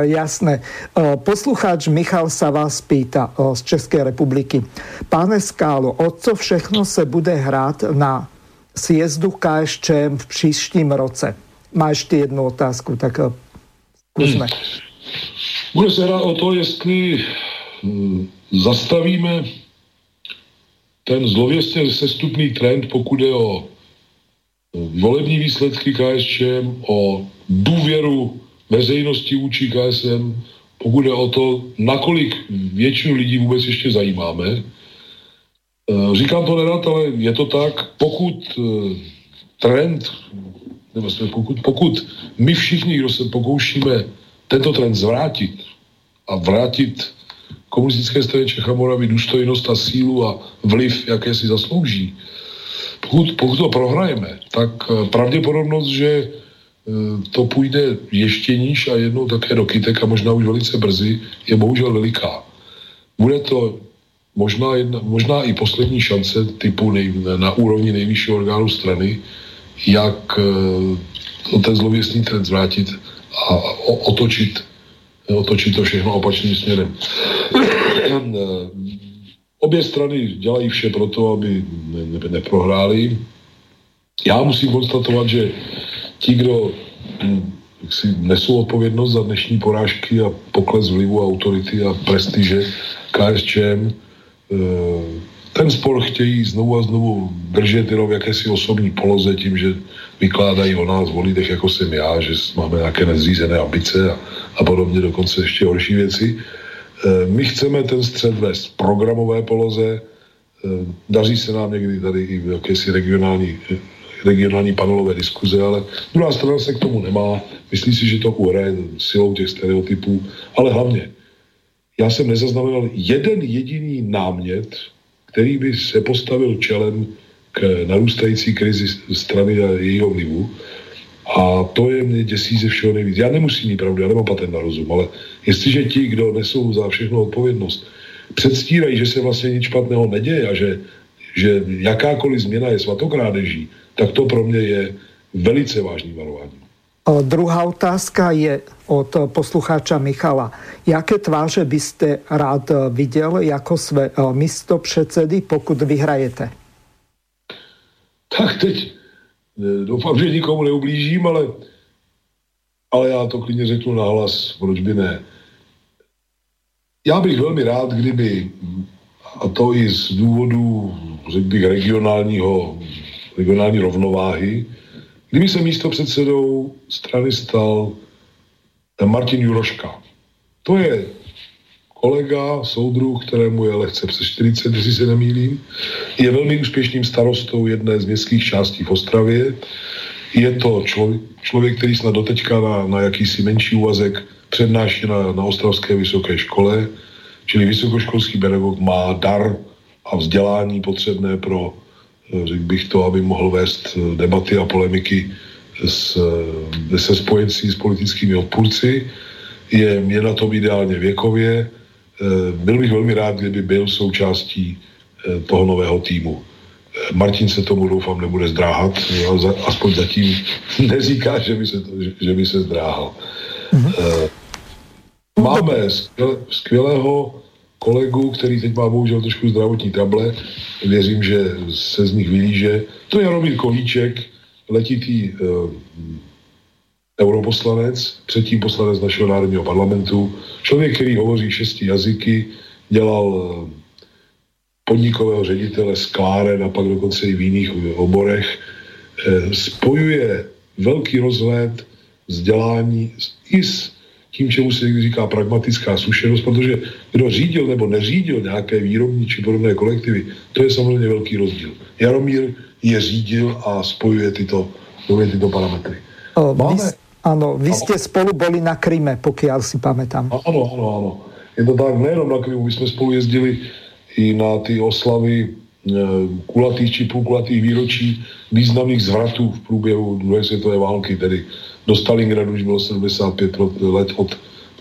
[SPEAKER 1] jasné. Uh, poslucháč Michal sa vás pýta uh, z České republiky. Pane Skálo, o co všechno se bude hrát na sjezdu KSČ v příštím roce? Má ještě jednu otázku, tak uh, zkusme. Hmm.
[SPEAKER 2] Bude se hrát o to, jestli zastavíme ten zlověstně sestupný trend, pokud je o volební výsledky KSČM, o důvěru veřejnosti vůči KSM, pokud je o to, nakolik většinu lidí vůbec ještě zajímáme. E, říkám to nerad, ale je to tak, pokud e, trend, nebo pokud, pokud my všichni, kdo se pokoušíme tento trend zvrátit a vrátit komunistické straně Čech a Moravy důstojnost a sílu a vliv, jaké si zaslouží, pokud, pokud to prohrajeme, tak eh, pravděpodobnost, že eh, to půjde ještě níž a jednou také do kytek a možná už velice brzy, je bohužel veliká. Bude to možná, jedna, možná i poslední šance typu nej, na úrovni nejvyššího orgánu strany, jak to eh, ten zlověstný trend zvrátit a otočit, otočit to všechno opačným směrem. Obě strany dělají vše pro to, aby ne, ne, neprohráli. Já musím konstatovat, že ti, kdo hm, si nesou odpovědnost za dnešní porážky a pokles vlivu autority a prestiže KSČM, eh, ten spor chtějí znovu a znovu držet jenom v jakési osobní poloze tím, že vykládají o nás, o lidech, jako jsem já, že máme nějaké nezřízené ambice a, a podobně, dokonce ještě horší věci. Eh, my chceme ten střed vést v programové poloze, eh, daří se nám někdy tady i v jakési regionální, regionální panelové diskuze, ale druhá strana se k tomu nemá. Myslí si, že to uhraje silou těch stereotypů, ale hlavně, já jsem nezaznamenal jeden jediný námět, který by se postavil čelem k narůstající krizi strany a jejího vlivu. A to je mě děsí ze všeho nejvíc. Já nemusím mít pravdu, já nemám patent na rozum, ale jestliže ti, kdo nesou za všechno odpovědnost, předstírají, že se vlastně nic špatného neděje a že, že jakákoliv změna je svatokrádeží, tak to pro mě je velice vážný varování.
[SPEAKER 1] Druhá otázka je od poslucháča Michala. Jaké tváře byste rád viděl jako své místo předsedy, pokud vyhrajete?
[SPEAKER 2] Tak teď Eh, doufám, že nikomu neublížím, ale, ale já to klidně řeknu nahlas, proč by ne. Já bych velmi rád, kdyby, a to i z důvodu, řekl bych, regionálního, regionální rovnováhy, kdyby se místo předsedou strany stal Martin Juroška. To je kolega, soudruh, kterému je lehce přes 40, jestli se nemýlím. Je velmi úspěšným starostou jedné z městských částí v Ostravě. Je to člověk, člověk který snad doteďka na, na jakýsi menší úvazek přednáší na, na Ostravské vysoké škole, čili vysokoškolský pedagog má dar a vzdělání potřebné pro, eh, řekl bych to, aby mohl vést eh, debaty a polemiky s, eh, se spojenci s politickými odpůrci. Je, je na tom ideálně věkově. Byl bych velmi rád, kdyby byl součástí toho nového týmu. Martin se tomu doufám nebude zdráhat, aspoň zatím neříká, že by se, to, že, by se zdráhal. Mm-hmm. Máme skvělého kolegu, který teď má bohužel trošku zdravotní table. Věřím, že se z nich vylíže. To je Jaromír Kolíček, letitý europoslanec, předtím poslanec našeho národního parlamentu. Člověk, který hovoří šesti jazyky, dělal uh, podnikového ředitele skláren a pak dokonce i v jiných oborech. Uh, spojuje velký rozhled, vzdělání i s tím, čemu se někdy říká pragmatická zkušenost, protože kdo řídil nebo neřídil nějaké výrobní či podobné kolektivy, to je samozřejmě velký rozdíl. Jaromír je řídil a spojuje tyto, spojuje tyto parametry.
[SPEAKER 1] O, Ano, vy jste spolu byli na Kryme, pokud si pamätám.
[SPEAKER 2] Ano, ano, ano. Je to tak, nejenom na Krymu, my jsme spolu jezdili i na ty oslavy e, kulatých či půlkulatých výročí významných zvratů v průběhu druhé světové války, tedy do Stalingradu, už bylo 75 let od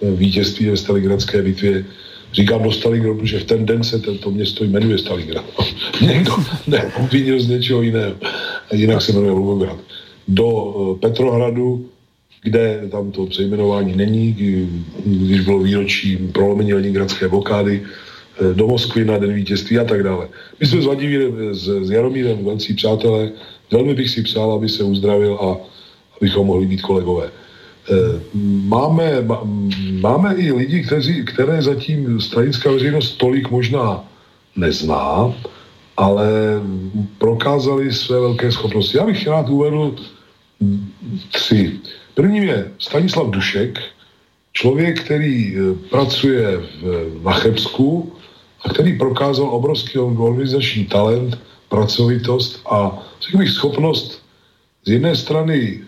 [SPEAKER 2] eh, vítězství ve Stalingradské bitvě. Říkám do Stalingradu, protože v ten den se tento město jmenuje Stalingrad. Někdo neobvinil z něčeho jiného. Jinak se jmenuje Volgograd. Do eh, Petrohradu, kde tam to přejmenování není, když bylo výročí prolomení Leningradské blokády, eh, do Moskvy na den vítězství a tak dále. My jsme s Vladimírem, s, s Jaromírem velcí přátelé, velmi bych si přál, aby se uzdravil a bychom mohli být kolegové. Eh, máme, máme i lidi, kteří, které zatím stranická veřejnost tolik možná nezná, ale prokázali své velké schopnosti. Já bych rád uvedl tři. Prvním je Stanislav Dušek, člověk, který eh, pracuje v, na Chebsku a který prokázal obrovský organizační talent, pracovitost a bych schopnost z jedné strany e,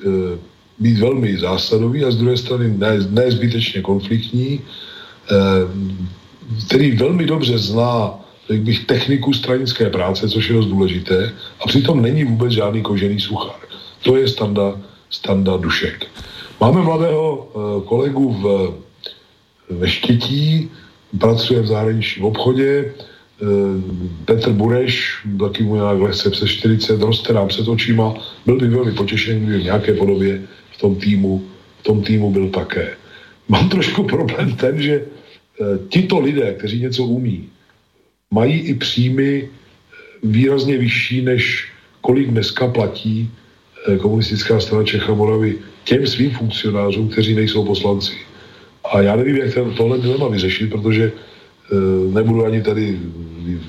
[SPEAKER 2] být velmi zásadový a z druhé strany ne, nezbytečně konfliktní, e, který velmi dobře zná řekl bych, techniku stranické práce, což je dost důležité, a přitom není vůbec žádný kožený suchar. To je standa, standa Dušek. Máme mladého e, kolegu v, ve Štětí, pracuje v zahraničním obchodě, Eh, Petr Bureš, taky mu nějak lehce přes 40, roste nám před očima, byl by velmi potěšený, kdyby v nějaké podobě v tom týmu, v tom týmu byl také. Mám trošku problém ten, že eh, tito lidé, kteří něco umí, mají i příjmy eh, výrazně vyšší, než kolik dneska platí komunistická strana Čecha Moravy těm svým funkcionářům, kteří nejsou poslanci. A já nevím, jak tohle dilema vyřešit, protože nebudu ani tady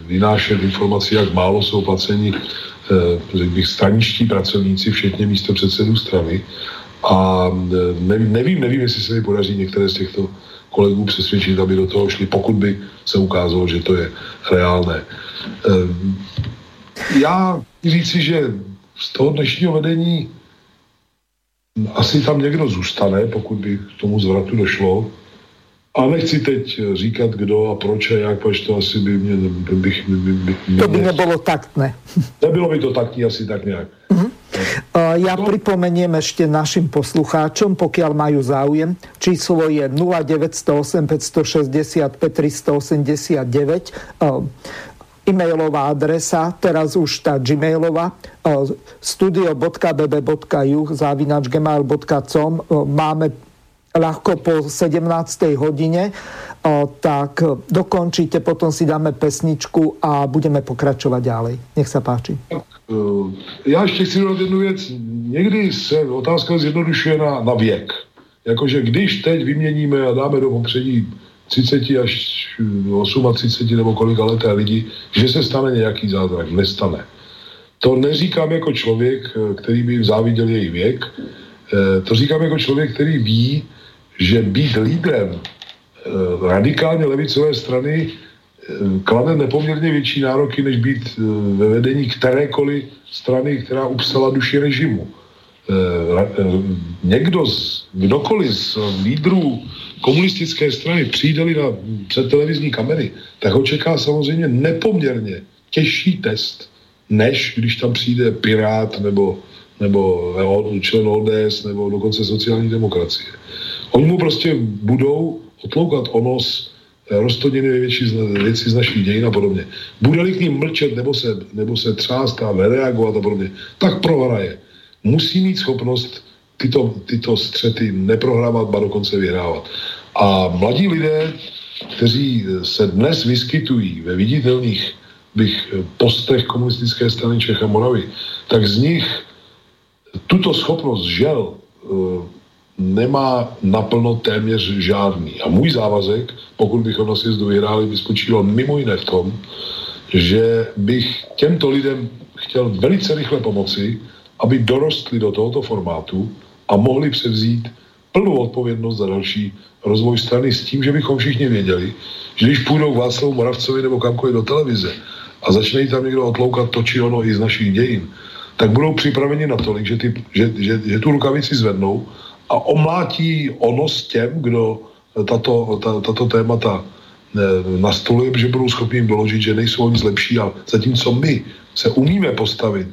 [SPEAKER 2] vynášet informaci, jak málo jsou placeni eh, řekl bych, straničtí pracovníci, včetně místo předsedů strany. A eh, nevím, nevím, nevím, jestli se mi podaří některé z těchto kolegů přesvědčit, aby do toho šli, pokud by se ukázalo, že to je reálné. Eh, já chci říci, že z toho dnešního vedení asi tam někdo zůstane, pokud by k tomu zvratu došlo. A nechci teď říkat, kdo a proč a jak, protože to asi by mě... By, by, by, by,
[SPEAKER 1] to by nebylo taktné.
[SPEAKER 2] Nebylo by to taktní asi tak nějak. Uh-huh.
[SPEAKER 1] Ja no. pripomeniem ešte našim poslucháčom, pokiaľ majú záujem. Číslo je 0908 565 389. E-mailová adresa, teraz už tá gmailová, studio.bb.juh zavinač gmail.com. Máme ľahko po 17. hodine, tak dokončíte, potom si dáme pesničku a budeme pokračovat ďalej. Nech sa páči. E,
[SPEAKER 2] já ještě chci dodat jednu věc. Někdy se otázka zjednodušuje na, na věk. Jakože když teď vyměníme a dáme do popředí 30 až 38 nebo kolika leté lidi, že se stane nějaký zázrak. Nestane. To neříkám jako člověk, který by záviděl její věk, to říkám jako člověk, který ví, že být lídrem radikálně levicové strany klade nepoměrně větší nároky, než být ve vedení kterékoliv strany, která upsala duši režimu. Někdo z, kdokoliv z lídrů komunistické strany přijde na před televizní kamery, tak ho čeká samozřejmě nepoměrně těžší test, než když tam přijde Pirát nebo, nebo člen ODS nebo dokonce sociální demokracie. Oni mu prostě budou otloukat o nos eh, roztodněny největší věci z našich dějin a podobně. Bude-li k ním mlčet nebo se, nebo se třást a reagovat a podobně, tak prohraje. Musí mít schopnost tyto, tyto střety neprohrávat, ba dokonce vyhrávat. A mladí lidé, kteří se dnes vyskytují ve viditelných bych postech komunistické strany Čech a Moravy, tak z nich tuto schopnost žel eh, nemá naplno téměř žádný. A můj závazek, pokud bychom na sjezdu vyhráli, by spočíval mimo jiné v tom, že bych těmto lidem chtěl velice rychle pomoci, aby dorostli do tohoto formátu a mohli převzít plnou odpovědnost za další rozvoj strany s tím, že bychom všichni věděli, že když půjdou Václavu Moravcovi nebo kamkoliv do televize a začne tam někdo otloukat to či ono i z našich dějin, tak budou připraveni natolik, že, ty, že, že, že tu rukavici zvednou a omlátí ono s těm, kdo tato, ta, tato témata nastoluje, že budou schopni jim doložit, že nejsou nic lepší a zatímco my se umíme postavit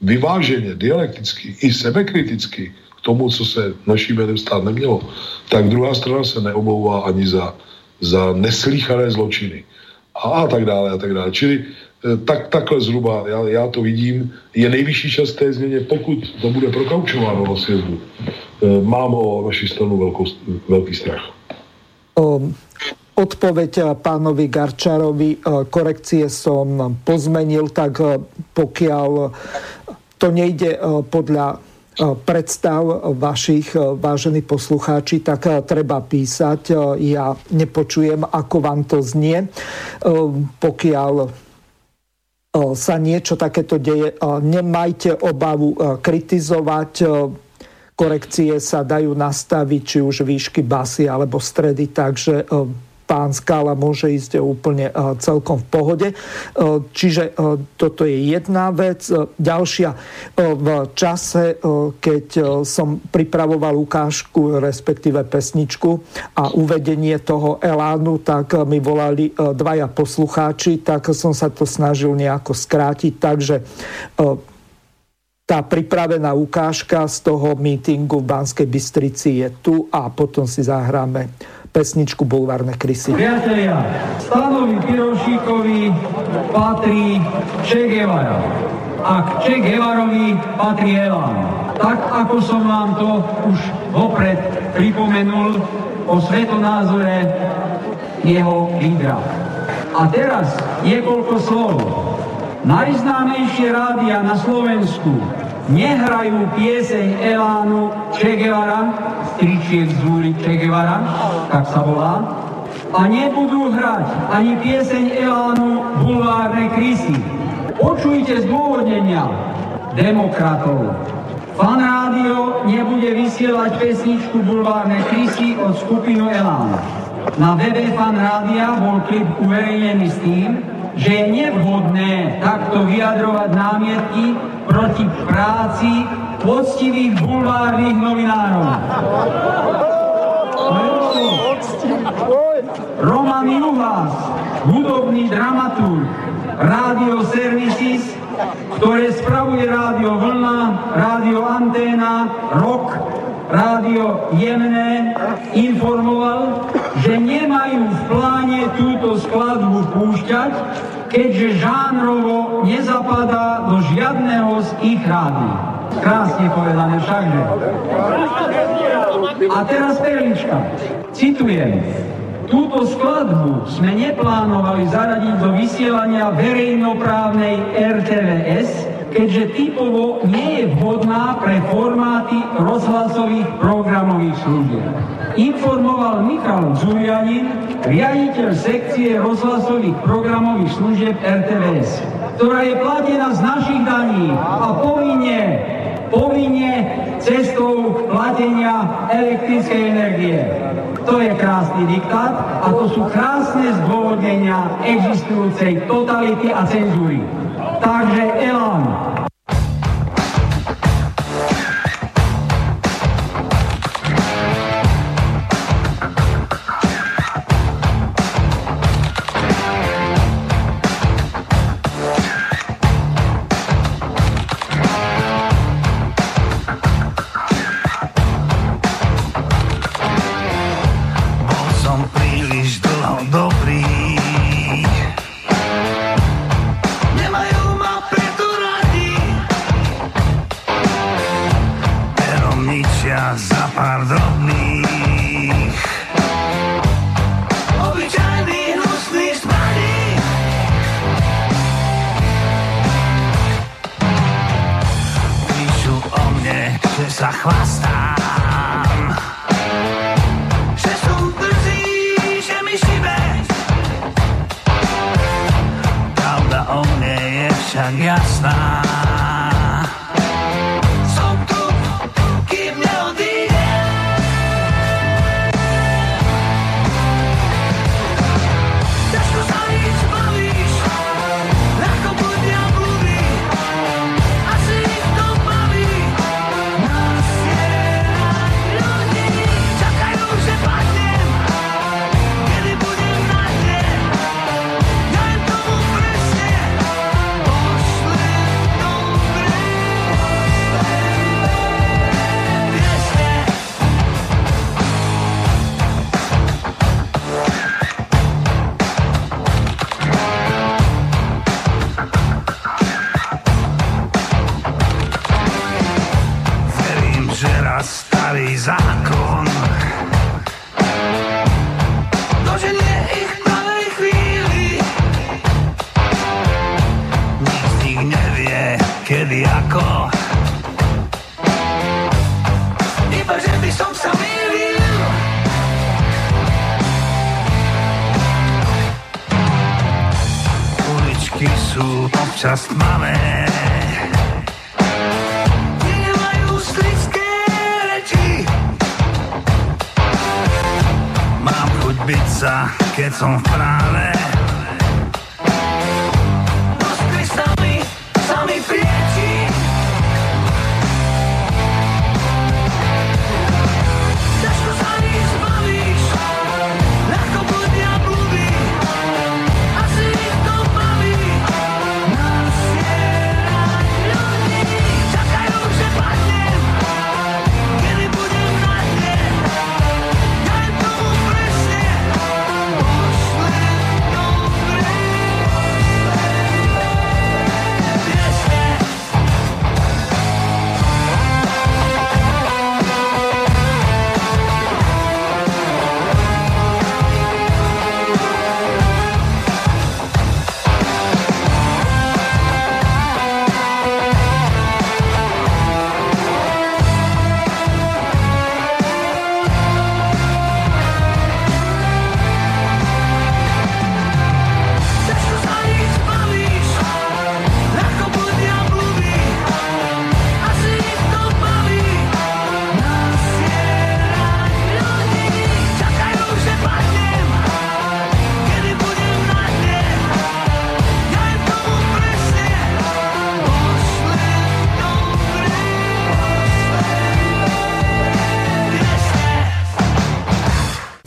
[SPEAKER 2] vyváženě, dialekticky i sebekriticky k tomu, co se naší jménem stát nemělo, tak druhá strana se neomlouvá ani za, za neslíchané zločiny. A, a tak dále, a tak dále. Čili eh, tak, takhle zhruba, já, já to vidím, je nejvyšší čas té změně, pokud to bude prokaučováno na sjezdu. Eh, mám o naši stranu velkou, velký strach.
[SPEAKER 1] Um odpoveď pánovi Garčarovi, korekcie som pozmenil, tak pokiaľ to nejde podľa predstav vašich vážení poslucháči, tak treba písať. Ja nepočujem, ako vám to znie. Pokiaľ sa niečo takéto deje, nemajte obavu kritizovať korekcie sa dajú nastaviť, či už výšky basy alebo stredy, takže pán Skála môže ísť úplne celkom v pohode. Čiže toto je jedna vec. Ďalšia, v čase, keď som pripravoval ukážku, respektíve pesničku a uvedenie toho elánu, tak mi volali dvaja poslucháči, tak som sa to snažil nejako skrátiť, takže tá pripravená ukážka z toho mítingu v Banskej Bystrici je tu a potom si zahráme pesničku Bulvárne krysy.
[SPEAKER 9] Priatelia, Stanovi Pirošíkovi patrí Che Guevara. A k Che Guevarovi patrí Elán. Tak ako som vám to už vopred pripomenul o svetonázore jeho lídra. A teraz niekoľko slov. Najznámejšie rádia na Slovensku nehrajú pieseň Elánu Che Guevara, stričiek z úry Che Guevara, tak sa volá, a nebudú hrať ani pieseň Elánu Bulvárne krysy. Počujte zdôvodnenia demokratov. Fan rádio nebude vysielať pesničku Bulvárne krysy od skupinu Elán. Na webe Fan rádia bol klip uverejnený s tým, že je nevhodné takto vyjadrovať námietky proti práci poctivých bulvárnych novinárov. Roman Juhás, hudobný dramaturg, Radio Services, ktoré spravuje Rádio Vlna, Rádio Anténa, Rock, Rádio Jemné, informoval, že nemajú v pláne túto skladbu púšťať, keďže žánrovo nezapadá do žiadného z ich rádií. Krásne povedané všakže. A teraz perlička. Citujem. Túto skladbu sme neplánovali zaradiť do vysielania verejnoprávnej RTVS,
[SPEAKER 10] keďže typovo nie je vhodná pre formáty rozhlasových programových služieb. Informoval Michal Zurianin, riaditeľ sekcie rozhlasových programových služieb RTVS, ktorá je platená z našich daní a povinne povinne cestou platenia elektrickej energie. To je krásny diktát a to sú krásne zdôvodnenia existujúcej totality a cenzúry. Takže Elán,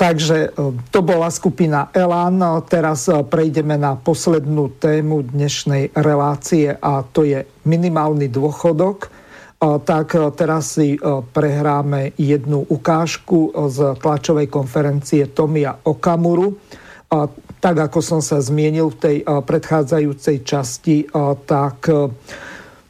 [SPEAKER 1] Takže e, to bola skupina Elan. Teraz e, prejdeme na poslednú tému dnešnej relácie a to je minimálny dôchodok. E, tak teraz si prehráme jednu ukážku z tlačovej konferencie Tomia Okamuru. Tak ako som sa zmienil v tej predchádzajúcej časti, tak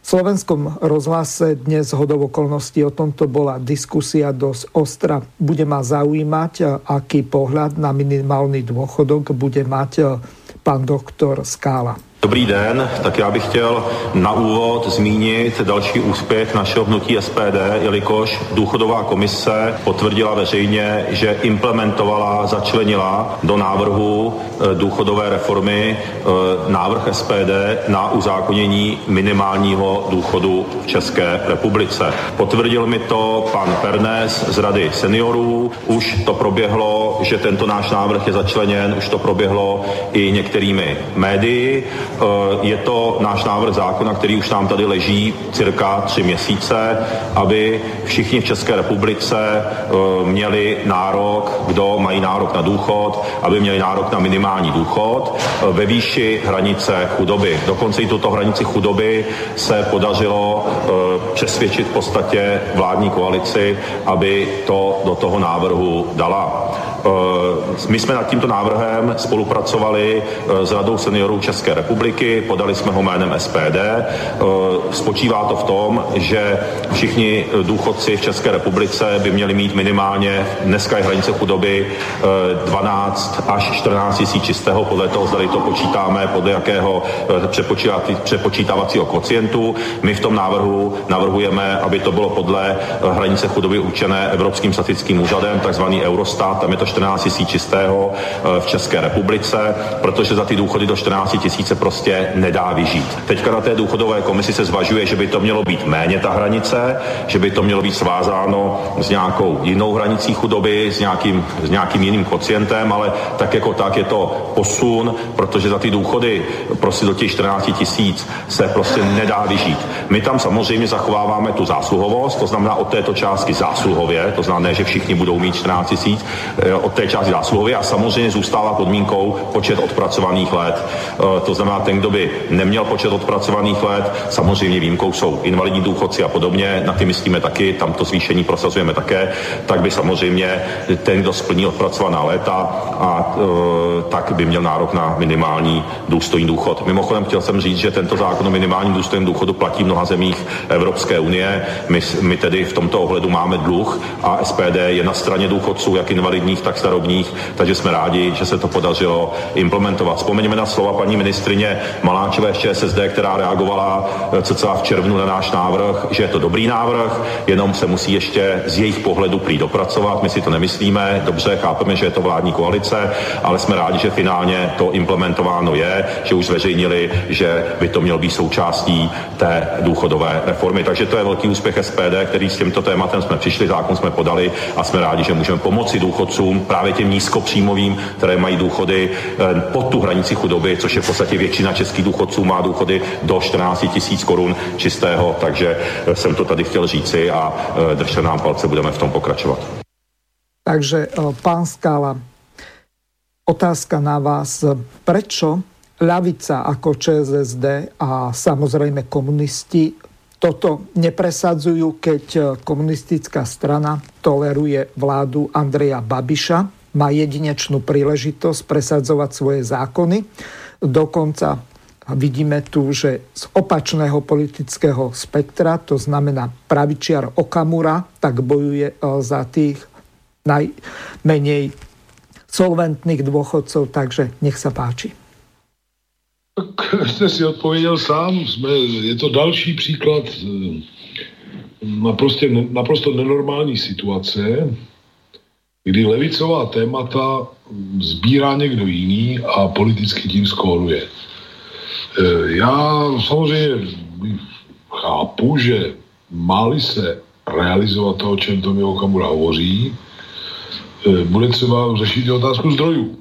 [SPEAKER 1] slovenskom rozhlase dnes hodov okolností o tomto bola diskusia dosť ostra. Bude ma zaujímať, aký pohľad na minimálny dôchodok bude mať pán doktor Skála.
[SPEAKER 11] Dobrý den, tak já bych chtěl na úvod zmínit další úspěch našeho hnutí SPD, jelikož důchodová komise potvrdila veřejně, že implementovala, začlenila do návrhu eh, důchodové reformy eh, návrh SPD na uzákonění minimálního důchodu v České republice. Potvrdil mi to pan Pernes z Rady seniorů, už to proběhlo, že tento náš návrh je začleněn, už to proběhlo i některými médii. Eh, je to náš návrh zákona, který už nám tady leží cirka tři měsíce, aby všichni v České republice eh, měli nárok, kdo mají nárok na důchod, aby měli nárok na minimální důchod eh, ve výši hranice chudoby. Dokonce i tuto hranici chudoby se podařilo přesvědčit v podstatě vládní koalici, aby to do toho návrhu dala. My jsme nad tímto návrhem spolupracovali s Radou seniorů České republiky, podali jsme ho jménem SPD. Spočívá to v tom, že všichni důchodci v České republice by měli mít minimálně, dneska je hranice chudoby 12 až 14 tisíc čistého, podle toho, zda to počítáme, podle jakého přepočítávacího kocientu. My v tom návrhu navrhujeme, aby to bylo podle hranice chudoby určené Evropským statickým úřadem, takzvaný Eurostat, tam je to 14 tisíc čistého v České republice, protože za ty důchody do 14 tisíc se prostě nedá vyžít. Teďka na té důchodové komisi se zvažuje, že by to mělo být méně ta hranice, že by to mělo být svázáno s nějakou jinou hranicí chudoby, s nějakým, s nějakým jiným kocientem, ale tak jako tak je to posun, protože za ty důchody prostě do těch 14 tisíc se prostě nedá vyžít. My tam samozřejmě zachováváme tu zásluhovost, to znamená od této částky zásluhově, to znamená, že všichni budou mít 14 tisíc, eh, od té části zásluhově a samozřejmě zůstává podmínkou počet odpracovaných let. Eh, to znamená, ten, kdo by neměl počet odpracovaných let, samozřejmě výjimkou jsou invalidní důchodci a podobně, na ty myslíme taky, tam to zvýšení prosazujeme také, tak by samozřejmě ten, kdo splní odpracovaná léta a e, tak by měl nárok na minimální důstojný důchod. Mimochodem chtěl jsem říct, že tento zákon o minimálním důstojném důchodu platí v mnoha zemích Evropské unie. My, my tedy v tomto ohledu máme dluh a SPD je na straně důchodců, jak invalidních, tak starobních, takže jsme rádi, že se to podařilo implementovat. Vzpomeňme na slova paní ministrině Maláčové z ČSSD, která reagovala eh, cca v červnu na náš návrh, že je to dobrý návrh, jenom se musí ještě z jejich pohledu prý dopracovat. My si to nemyslíme, dobře, chápeme, že je to vládní koalice, ale jsme rádi, že finálně to implementováno je, že už zveřejnili, že by to mělo být součástí té důchodové reformy. Takže to je velký úspěch SPD, který s tímto tématem jsme přišli, zákon jsme podali a jsme rádi, že můžeme pomoci důchodcům, právě těm nízkopříjmovým, které mají důchody eh, pod tu hranici chudoby, což je v podstatě většina českých důchodců má důchody do 14 tisíc korun čistého, takže eh, jsem to tady chtěl říci a eh, držte nám palce, budeme v tom pokračovat.
[SPEAKER 1] Takže pán Skala, otázka na vás. Prečo ľavica ako ČSSD a samozrejme komunisti toto nepresadzujú, keď e, komunistická strana toleruje vládu Andreja Babiša, má jedinečnú príležitosť presadzovať svoje zákony. Dokonca vidíme tu, že z opačného politického spektra, to znamená pravičiar Okamura, tak bojuje e, za tých najmenej solventných dôchodcov, takže nech sa páči.
[SPEAKER 2] Tak jste si odpověděl sám. Jsme, je to další příklad eh, naprosto, naprosto nenormální situace, kdy levicová témata sbírá někdo jiný a politicky tím skóruje. Eh, já samozřejmě chápu, že máli se realizovat to, o čem Tomio Okamura hovoří, eh, bude třeba řešit otázku zdrojů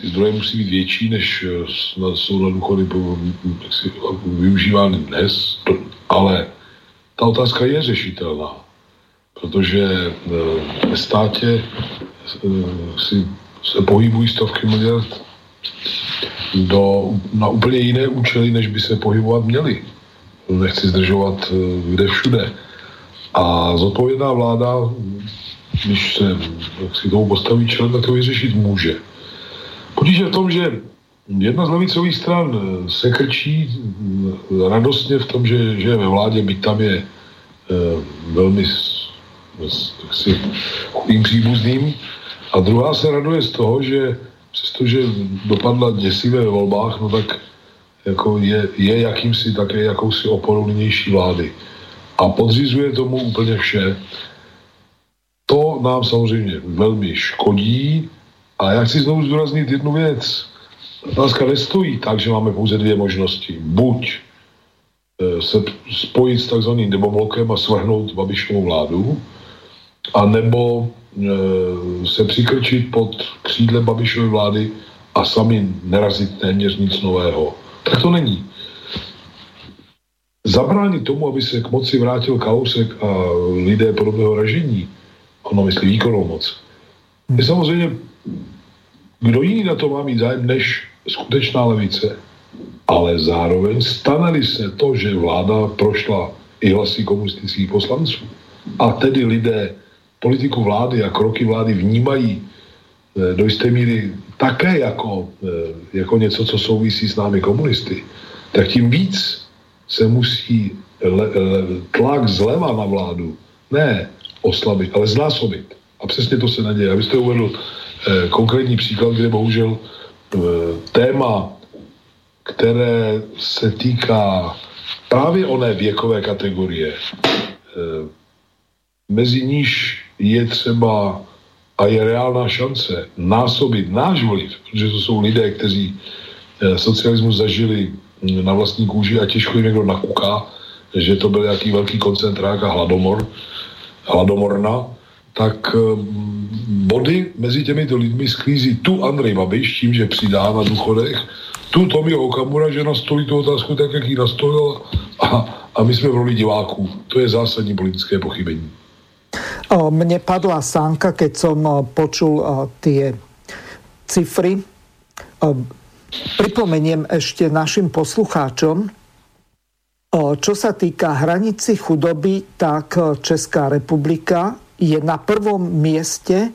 [SPEAKER 2] ty zdroje musí být větší, než eh, jsou na důchody využívány dnes, ale ta otázka je řešitelná, protože eh, ve státě eh, si se pohybují stovky miliard do, na úplně jiné účely, než by se pohybovat měli. Nechci zdržovat kde všude. A zodpovědná vláda, když se si tomu postaví člen, tak to vyřešit může. Potíž je v tom, že jedna z levicových stran eh, se krčí eh, radostně v tom, že, že ve vládě, byť tam je e, velmi si, chudým příbuzným. A druhá se raduje z toho, že přestože dopadla děsivé ve volbách, no tak jako je, je jakýmsi také jakousi oporou nynější vlády a podřizuje tomu úplně vše, to nám samozřejmě velmi škodí a já chci znovu zdůraznit jednu věc. Otázka nestojí tak, že máme pouze dvě možnosti. Buď e, se spojit s takzvaným demoblokem a svrhnout Babišovu vládu, a nebo e, se přikrčit pod křídle Babišovy vlády a sami nerazit téměř nic nového. Tak to není. Zabránit tomu, aby se k moci vrátil Kalousek a lidé podobného ražení, ono myslí výkonnou moc, je samozřejmě, kdo jiný na to má mít zájem než skutečná levice. Ale zároveň stane se to, že vláda prošla i hlasy komunistických poslanců a tedy lidé politiku vlády a kroky vlády vnímají eh, do jisté míry také jako, eh, jako něco, co souvisí s námi komunisty, tak tím víc se musí le, le, tlak zleva na vládu ne oslabit, ale znásobit. A přesně to se neděje. Abyste uvedl eh, konkrétní příklad, kde bohužel eh, téma, které se týká právě oné věkové kategorie, eh, mezi níž je třeba a je reálná šance násobit náš vliv, protože to jsou lidé, kteří eh, socialismus zažili hm, na vlastní kůži a těžko jim někdo nakuká, že to byl nějaký velký koncentrák a hladomor, hladomorna, tak hm, body mezi těmito lidmi sklízí tu Andrej Babiš tím, že přidá na důchodech, tu Tomio Okamura, že nastolí tu otázku tak, jak ji nastolil a, a my jsme v roli diváků. To je zásadní politické pochybení.
[SPEAKER 1] Mne padla sánka, keď som počul tie cifry. Pripomeniem ešte našim poslucháčom, čo sa týka hranici chudoby, tak Česká republika je na prvom mieste,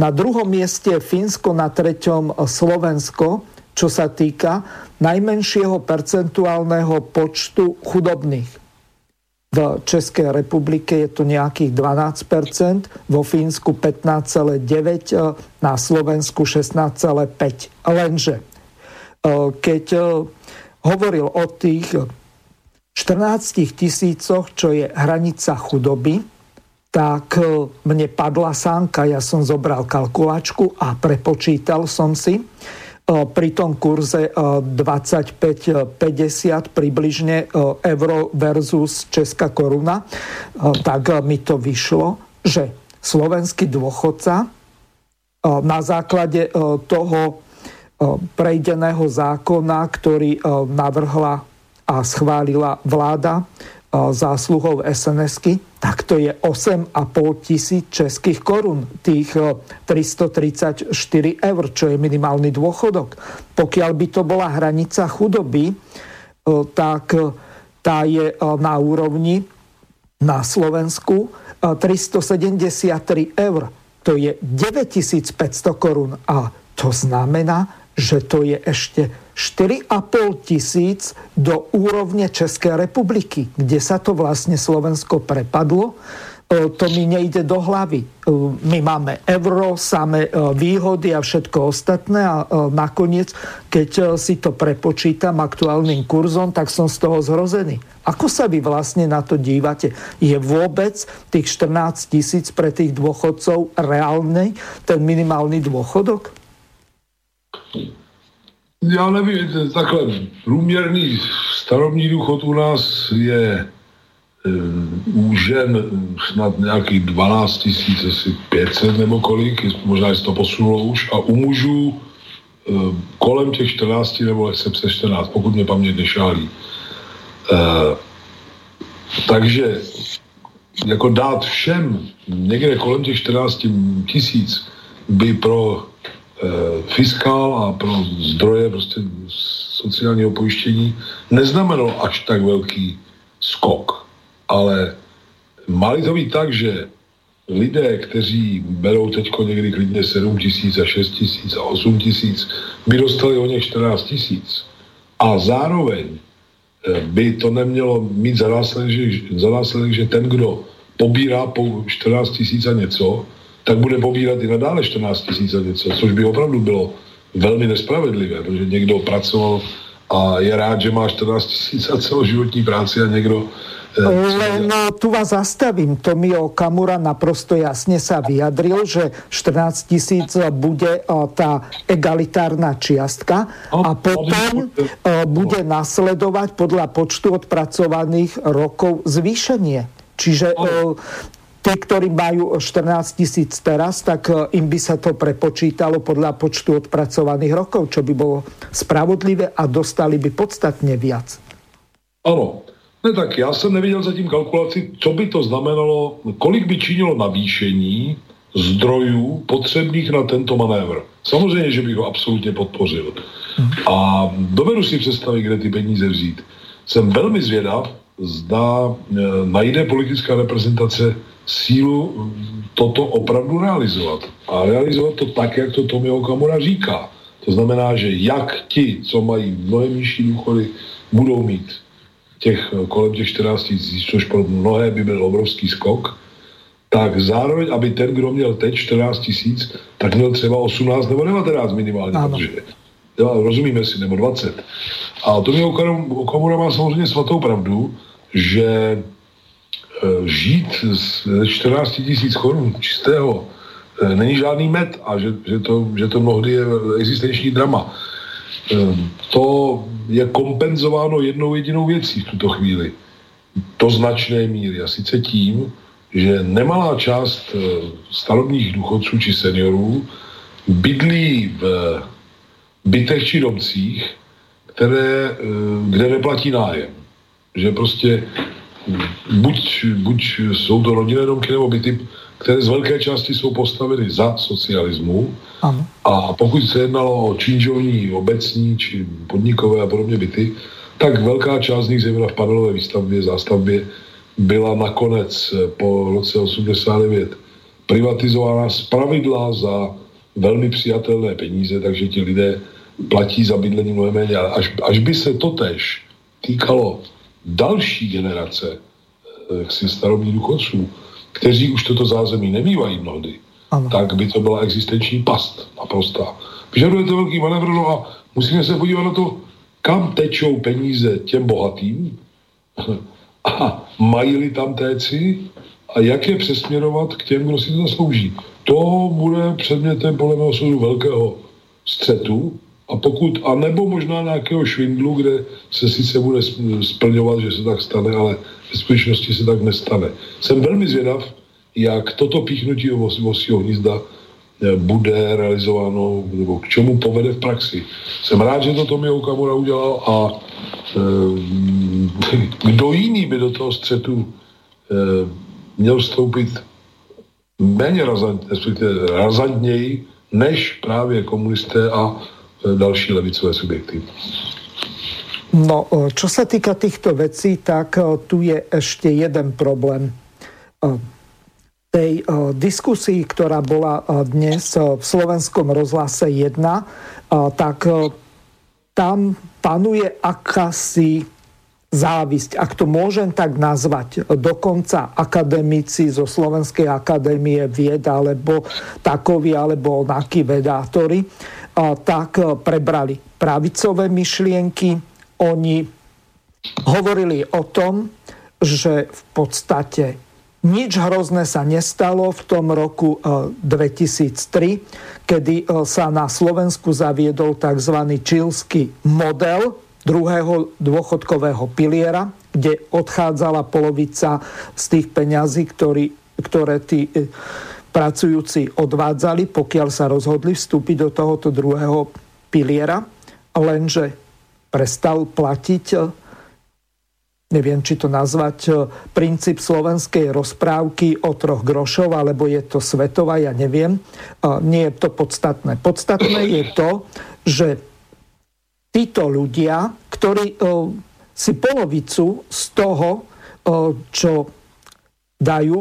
[SPEAKER 1] na druhom mieste Fínsko, na treťom Slovensko, čo sa týka najmenšieho percentuálneho počtu chudobných. V České republike je to nějakých 12%, vo Fínsku 15,9%, eh, na Slovensku 16,5%. Lenže eh, keď eh, hovoril o tých 14 tisícoch, čo je hranica chudoby, tak mne padla sánka, ja som zobral kalkulačku a prepočítal som si, pri tom kurze 25-50 približne euro versus česká koruna, tak mi to vyšlo, že slovenský dôchodca na základe toho prejdeného zákona, ktorý navrhla a schválila vláda zásluhou sns tak to je 8,5 tisíc českých korun, tých 334 eur, čo je minimálny dôchodok. Pokiaľ by to bola hranica chudoby, tak tá je na úrovni na Slovensku 373 eur. To je 9500 korun. A to znamená, že to je ešte 4,5 tisíc do úrovne České republiky, kde sa to vlastne Slovensko prepadlo. E, to mi nejde do hlavy. E, my máme euro, samé e, výhody a všetko ostatné a nakoniec, keď si to prepočítam aktuálnym kurzom, tak som z toho zhrozený. Ako sa vy vlastne na to dívate? Je vôbec tých 14 tisíc pre tých dôchodcov reálny ten minimálny dôchodok?
[SPEAKER 2] Já nevím, takhle průměrný starobní důchod u nás je e, u žen snad nějakých 12 tisíc, asi 500 nebo kolik, možná se to posunulo už, a u mužů e, kolem těch 14 nebo lehce přes 14, pokud mě paměť nešálí. E, takže jako dát všem někde kolem těch 14 tisíc by pro fiskál a pro zdroje prostě sociálního pojištění neznamenalo až tak velký skok. Ale mali to být tak, že lidé, kteří berou teď někdy klidně 7 tisíc a 6 tisíc a 8 tisíc, by dostali o ně 14 tisíc. A zároveň eh, by to nemělo mít za následek, že, že ten, kdo pobírá po 14 tisíc a něco, tak bude pobírat i nadále 14 tisíc a něco, což by opravdu bylo velmi nespravedlivé, protože někdo pracoval a je rád, že má 14 tisíc a celoživotní práci a někdo
[SPEAKER 1] len tu vás zastavím. Tomio Kamura naprosto jasne sa vyjadril, že 14 tisíc bude tá egalitárna čiastka a potom bude nasledovať podľa počtu odpracovaných rokov zvýšenie. Čiže tí, ktorí majú 14 tisíc teraz, tak im by sa to prepočítalo podľa počtu odpracovaných rokov, čo by bolo spravodlivé a dostali by podstatne viac.
[SPEAKER 2] Ano, ne, tak já jsem neviděl zatím kalkulaci, co by to znamenalo, kolik by činilo navýšení zdrojů potřebných na tento manévr. Samozřejmě, že bych ho absolutně podpořil. A dovedu si představit, kde ty peníze vzít. Jsem velmi zvědav, zda e, najde politická reprezentace sílu toto opravdu realizovat. A realizovat to tak, jak to Tomio Okamura říká. To znamená, že jak ti, co mají mnohem nižší důchody, budou mít těch kolem těch 14 tisíc, což pro mnohé by byl obrovský skok, tak zároveň, aby ten, kdo měl teď 14 tisíc, tak měl třeba 18 nebo 19 minimálně, ano. protože rozumíme si, nebo 20. A to mě Okamura má samozřejmě svatou pravdu, že žít z 14 tisíc korun čistého e, není žádný med a že, že, to, že to mnohdy je existenční drama. E, to je kompenzováno jednou jedinou věcí v tuto chvíli. Do značné míry. A sice tím, že nemalá část eh, starobních důchodců či seniorů bydlí v bytech či domcích, které, eh, kde neplatí nájem. Že prostě buď, buď jsou to rodinné domky nebo byty, které z velké části jsou postaveny za socialismu, ano. A pokud se jednalo o činžovní, obecní či podnikové a podobně byty, tak velká část z nich, zejména v panelové výstavbě, zástavbě, byla nakonec po roce 89 privatizována z pravidla za velmi přijatelné peníze, takže ti lidé platí za bydlení mnohem méně. Až, až by se to tež týkalo další generace eh, jaksi starobních důchodců, kteří už toto zázemí nemývají mnohdy, ano. tak by to byla existenční past naprostá. Vyžaduje to velký manévr, no a musíme se podívat na to, kam tečou peníze těm bohatým a mají-li tam téci a jak je přesměrovat k těm, kdo si to zaslouží. To bude předmětem podle mého soudu velkého střetu a pokud, a nebo možná nějakého švindlu, kde se sice bude splňovat, že se tak stane, ale ve skutečnosti se tak nestane. Jsem velmi zvědav, jak toto píchnutí vosího hnízda eh, bude realizováno, nebo k čemu povede v praxi. Jsem rád, že to Tomio Okamura udělal a e, kdo jiný by do toho střetu e, měl vstoupit méně razant, razantněji, než právě komunisté a další levicové subjekty.
[SPEAKER 1] No, čo sa týka týchto vecí, tak tu je ešte jeden problém tej diskusii, ktorá bola dnes v slovenskom rozhlase 1, tak tam panuje akási závisť, ak to môžem tak nazvať. Dokonca akademici zo Slovenskej akadémie vied, alebo takoví, alebo onakí vedátori, tak prebrali pravicové myšlienky. Oni hovorili o tom, že v podstate nič hrozné sa nestalo v tom roku 2003, eh, kedy eh, sa na Slovensku zaviedol tzv. čilský model druhého dôchodkového piliera, kde odchádzala polovica z tých peňazí, ktorý, ktoré tí eh, pracujúci odvádzali, pokiaľ sa rozhodli vstúpiť do tohoto druhého piliera, lenže prestal platiť neviem, či to nazvať, e, princíp slovenskej rozprávky o troch grošov, alebo je to svetová, ja neviem. E, nie je to podstatné. Podstatné je to, že títo ľudia, ktorí e, si polovicu z toho, čo dajú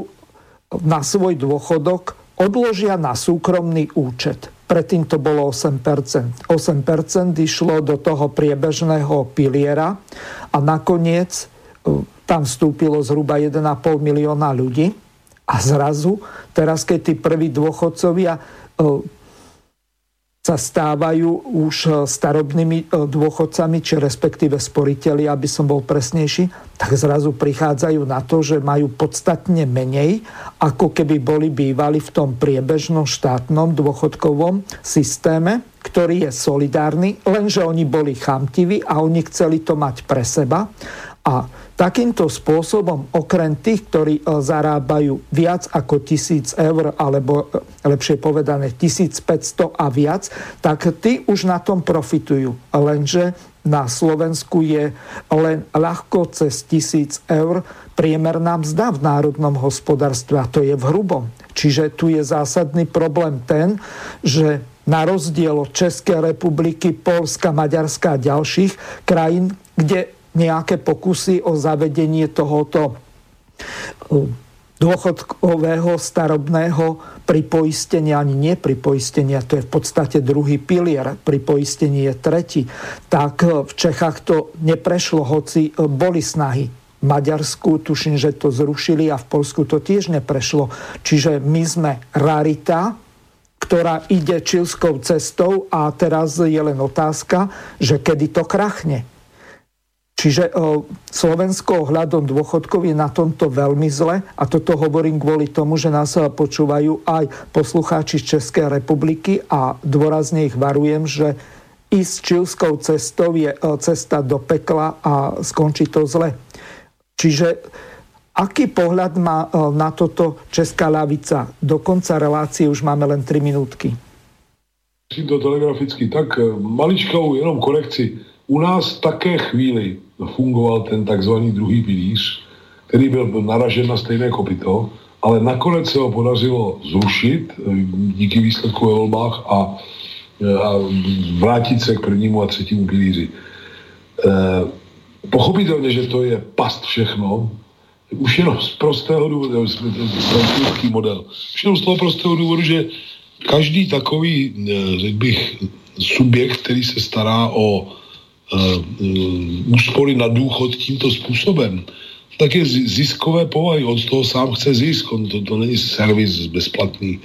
[SPEAKER 1] na svoj dôchodok, odložia na súkromný účet. Predtým to bolo 8%. 8% išlo do toho priebežného piliera a nakoniec tam vstúpilo zhruba 1,5 milióna ľudí a zrazu, teraz keď tí prví dôchodcovia sa stávajú už e, starobnými e, dôchodcami, či respektíve sporiteľi, aby som bol presnejší, tak zrazu prichádzajú na to, že majú podstatne menej, ako keby boli bývali v tom priebežnom štátnom dôchodkovom systéme, ktorý je solidárny, lenže oni boli chamtiví a oni chceli to mať pre seba. A takýmto spôsobom, okrem tých, ktorí e, zarábajú viac ako 1000 eur, alebo e, lepšie povedané 1500 a viac, tak tí už na tom profitujú. Lenže na Slovensku je len ľahko cez 1000 eur priemerná mzda v národnom hospodárstve a to je v hrubom. Čiže tu je zásadný problém ten, že na rozdiel od Českej republiky, Polska, Maďarska a ďalších krajín, kde nejaké pokusy o zavedenie tohoto uh, dôchodkového starobného pripoistenia, ani nie pripoistenia, to je v podstate druhý pilier, pripoistenie je tretí, tak uh, v Čechách to neprešlo, hoci uh, boli snahy. V Maďarsku tuším, že to zrušili a v Polsku to tiež neprešlo. Čiže my sme rarita, ktorá ide čilskou cestou a teraz je len otázka, že kedy to krachne. Čiže Slovensko ohľadom dôchodkov je na tomto veľmi zle a toto hovorím kvôli tomu, že nás počúvajú aj poslucháči z Českej republiky a dôrazne ich varujem, že ísť čilskou cestou je cesta do pekla a skončí to zle. Čiže aký pohľad má na toto Česká lavica? Do konca relácie už máme len 3 minútky.
[SPEAKER 2] To telegraficky, tak maličkou jenom korekci. U nás také chvíli fungoval ten takzvaný druhý pilíř, který byl naražen na stejné kopito, ale nakonec se ho podařilo zrušit eh, díky výsledku ve volbách a, eh, a vrátit se k prvnímu a třetímu pilíři. E, pochopitelně, že to je past všechno, už jenom z prostého důvodu, francouzský model, už jenom z toho prostého důvodu, že každý takový, řekl bych, subjekt, který se stará o úspory na důchod tímto způsobem, tak je ziskové povahy. On z toho sám chce zisk, on to, to není servis bezplatný.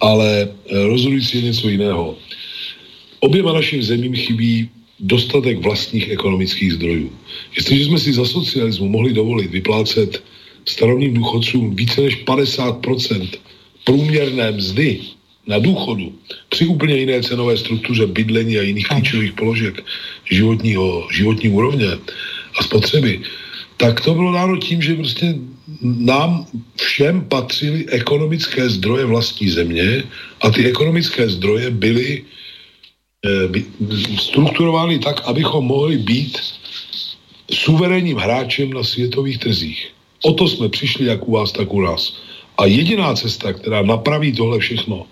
[SPEAKER 2] Ale uh, rozhodující je něco jiného. Oběma našim zemím chybí dostatek vlastních ekonomických zdrojů. Jestliže jsme si za socialismu mohli dovolit vyplácet starovním důchodcům více než 50% průměrné mzdy na důchodu při úplně jiné cenové struktuře bydlení a jiných klíčových položek životního, životní úrovně a spotřeby, tak to bylo dáno tím, že prostě nám všem patřily ekonomické zdroje vlastní země a ty ekonomické zdroje byly e, strukturovány tak, abychom mohli být suverénním hráčem na světových trzích. O to jsme přišli jak u vás, tak u nás. A jediná cesta, která napraví tohle všechno,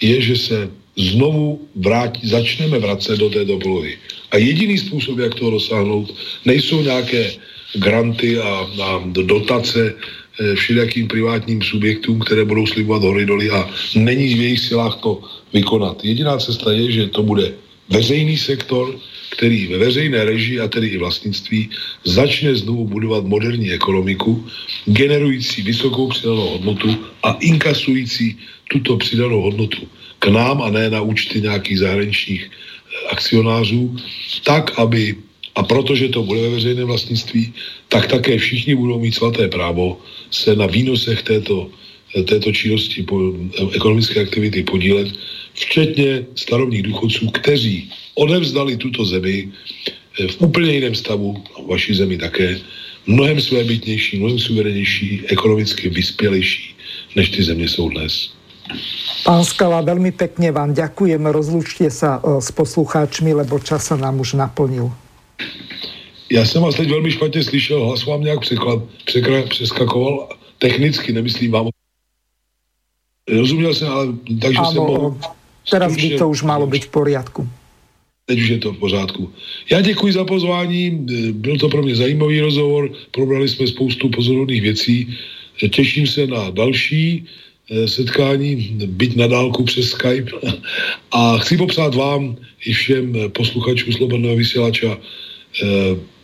[SPEAKER 2] je, že se znovu vrátí, začneme vracet do této polohy. A jediný způsob, jak toho dosáhnout, nejsou nějaké granty a, a dotace eh, všelijakým privátním subjektům, které budou slibovat hory doly a není v jejich silách to vykonat. Jediná cesta je, že to bude veřejný sektor, který ve veřejné režii a tedy i vlastnictví začne znovu budovat moderní ekonomiku, generující vysokou přidanou hodnotu a inkasující tuto přidanou hodnotu k nám a ne na účty nějakých zahraničních eh, akcionářů, tak, aby, a protože to bude ve veřejném vlastnictví, tak také všichni budou mít svaté právo se na výnosech této, eh, této činnosti po, eh, ekonomické aktivity podílet, včetně starovních důchodců, kteří odevzdali tuto zemi v úplně jiném stavu, vaší zemi také, mnohem svébytnější, mnohem suverenější, ekonomicky vyspělejší, než ty země jsou dnes.
[SPEAKER 1] Pán Skala, veľmi pekne vám ďakujem. Rozlučte sa e, s poslucháčmi, lebo čas sa nám už naplnil.
[SPEAKER 2] Já jsem vás teď velmi špatně slyšel, hlas vám nějak překlad, překra, přeskakoval, technicky, nemyslím vám. Rozuměl jsem, ale takže ano, jsem mohl...
[SPEAKER 1] Teraz by to už malo být v poriadku.
[SPEAKER 2] Teď už je to v pořádku. Já děkuji za pozvání, byl to pro mě zajímavý rozhovor, probrali jsme spoustu pozorovných věcí, těším se na další Eh, setkání, byť na dálku přes Skype. A chci popřát vám i všem posluchačům Slobodného vysílača eh,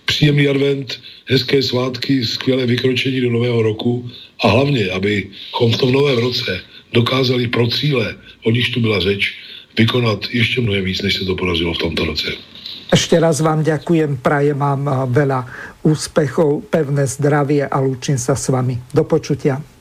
[SPEAKER 2] příjemný advent, hezké svátky, skvělé vykročení do nového roku a hlavně, abychom v tom novém roce dokázali pro cíle, o níž tu byla řeč, vykonat ještě mnohem víc, než se to podařilo v tomto roce.
[SPEAKER 1] Ešte raz vám ďakujem, prajem vám eh, veľa úspechov, pevné zdravie a lúčim sa s vami. Do počutia.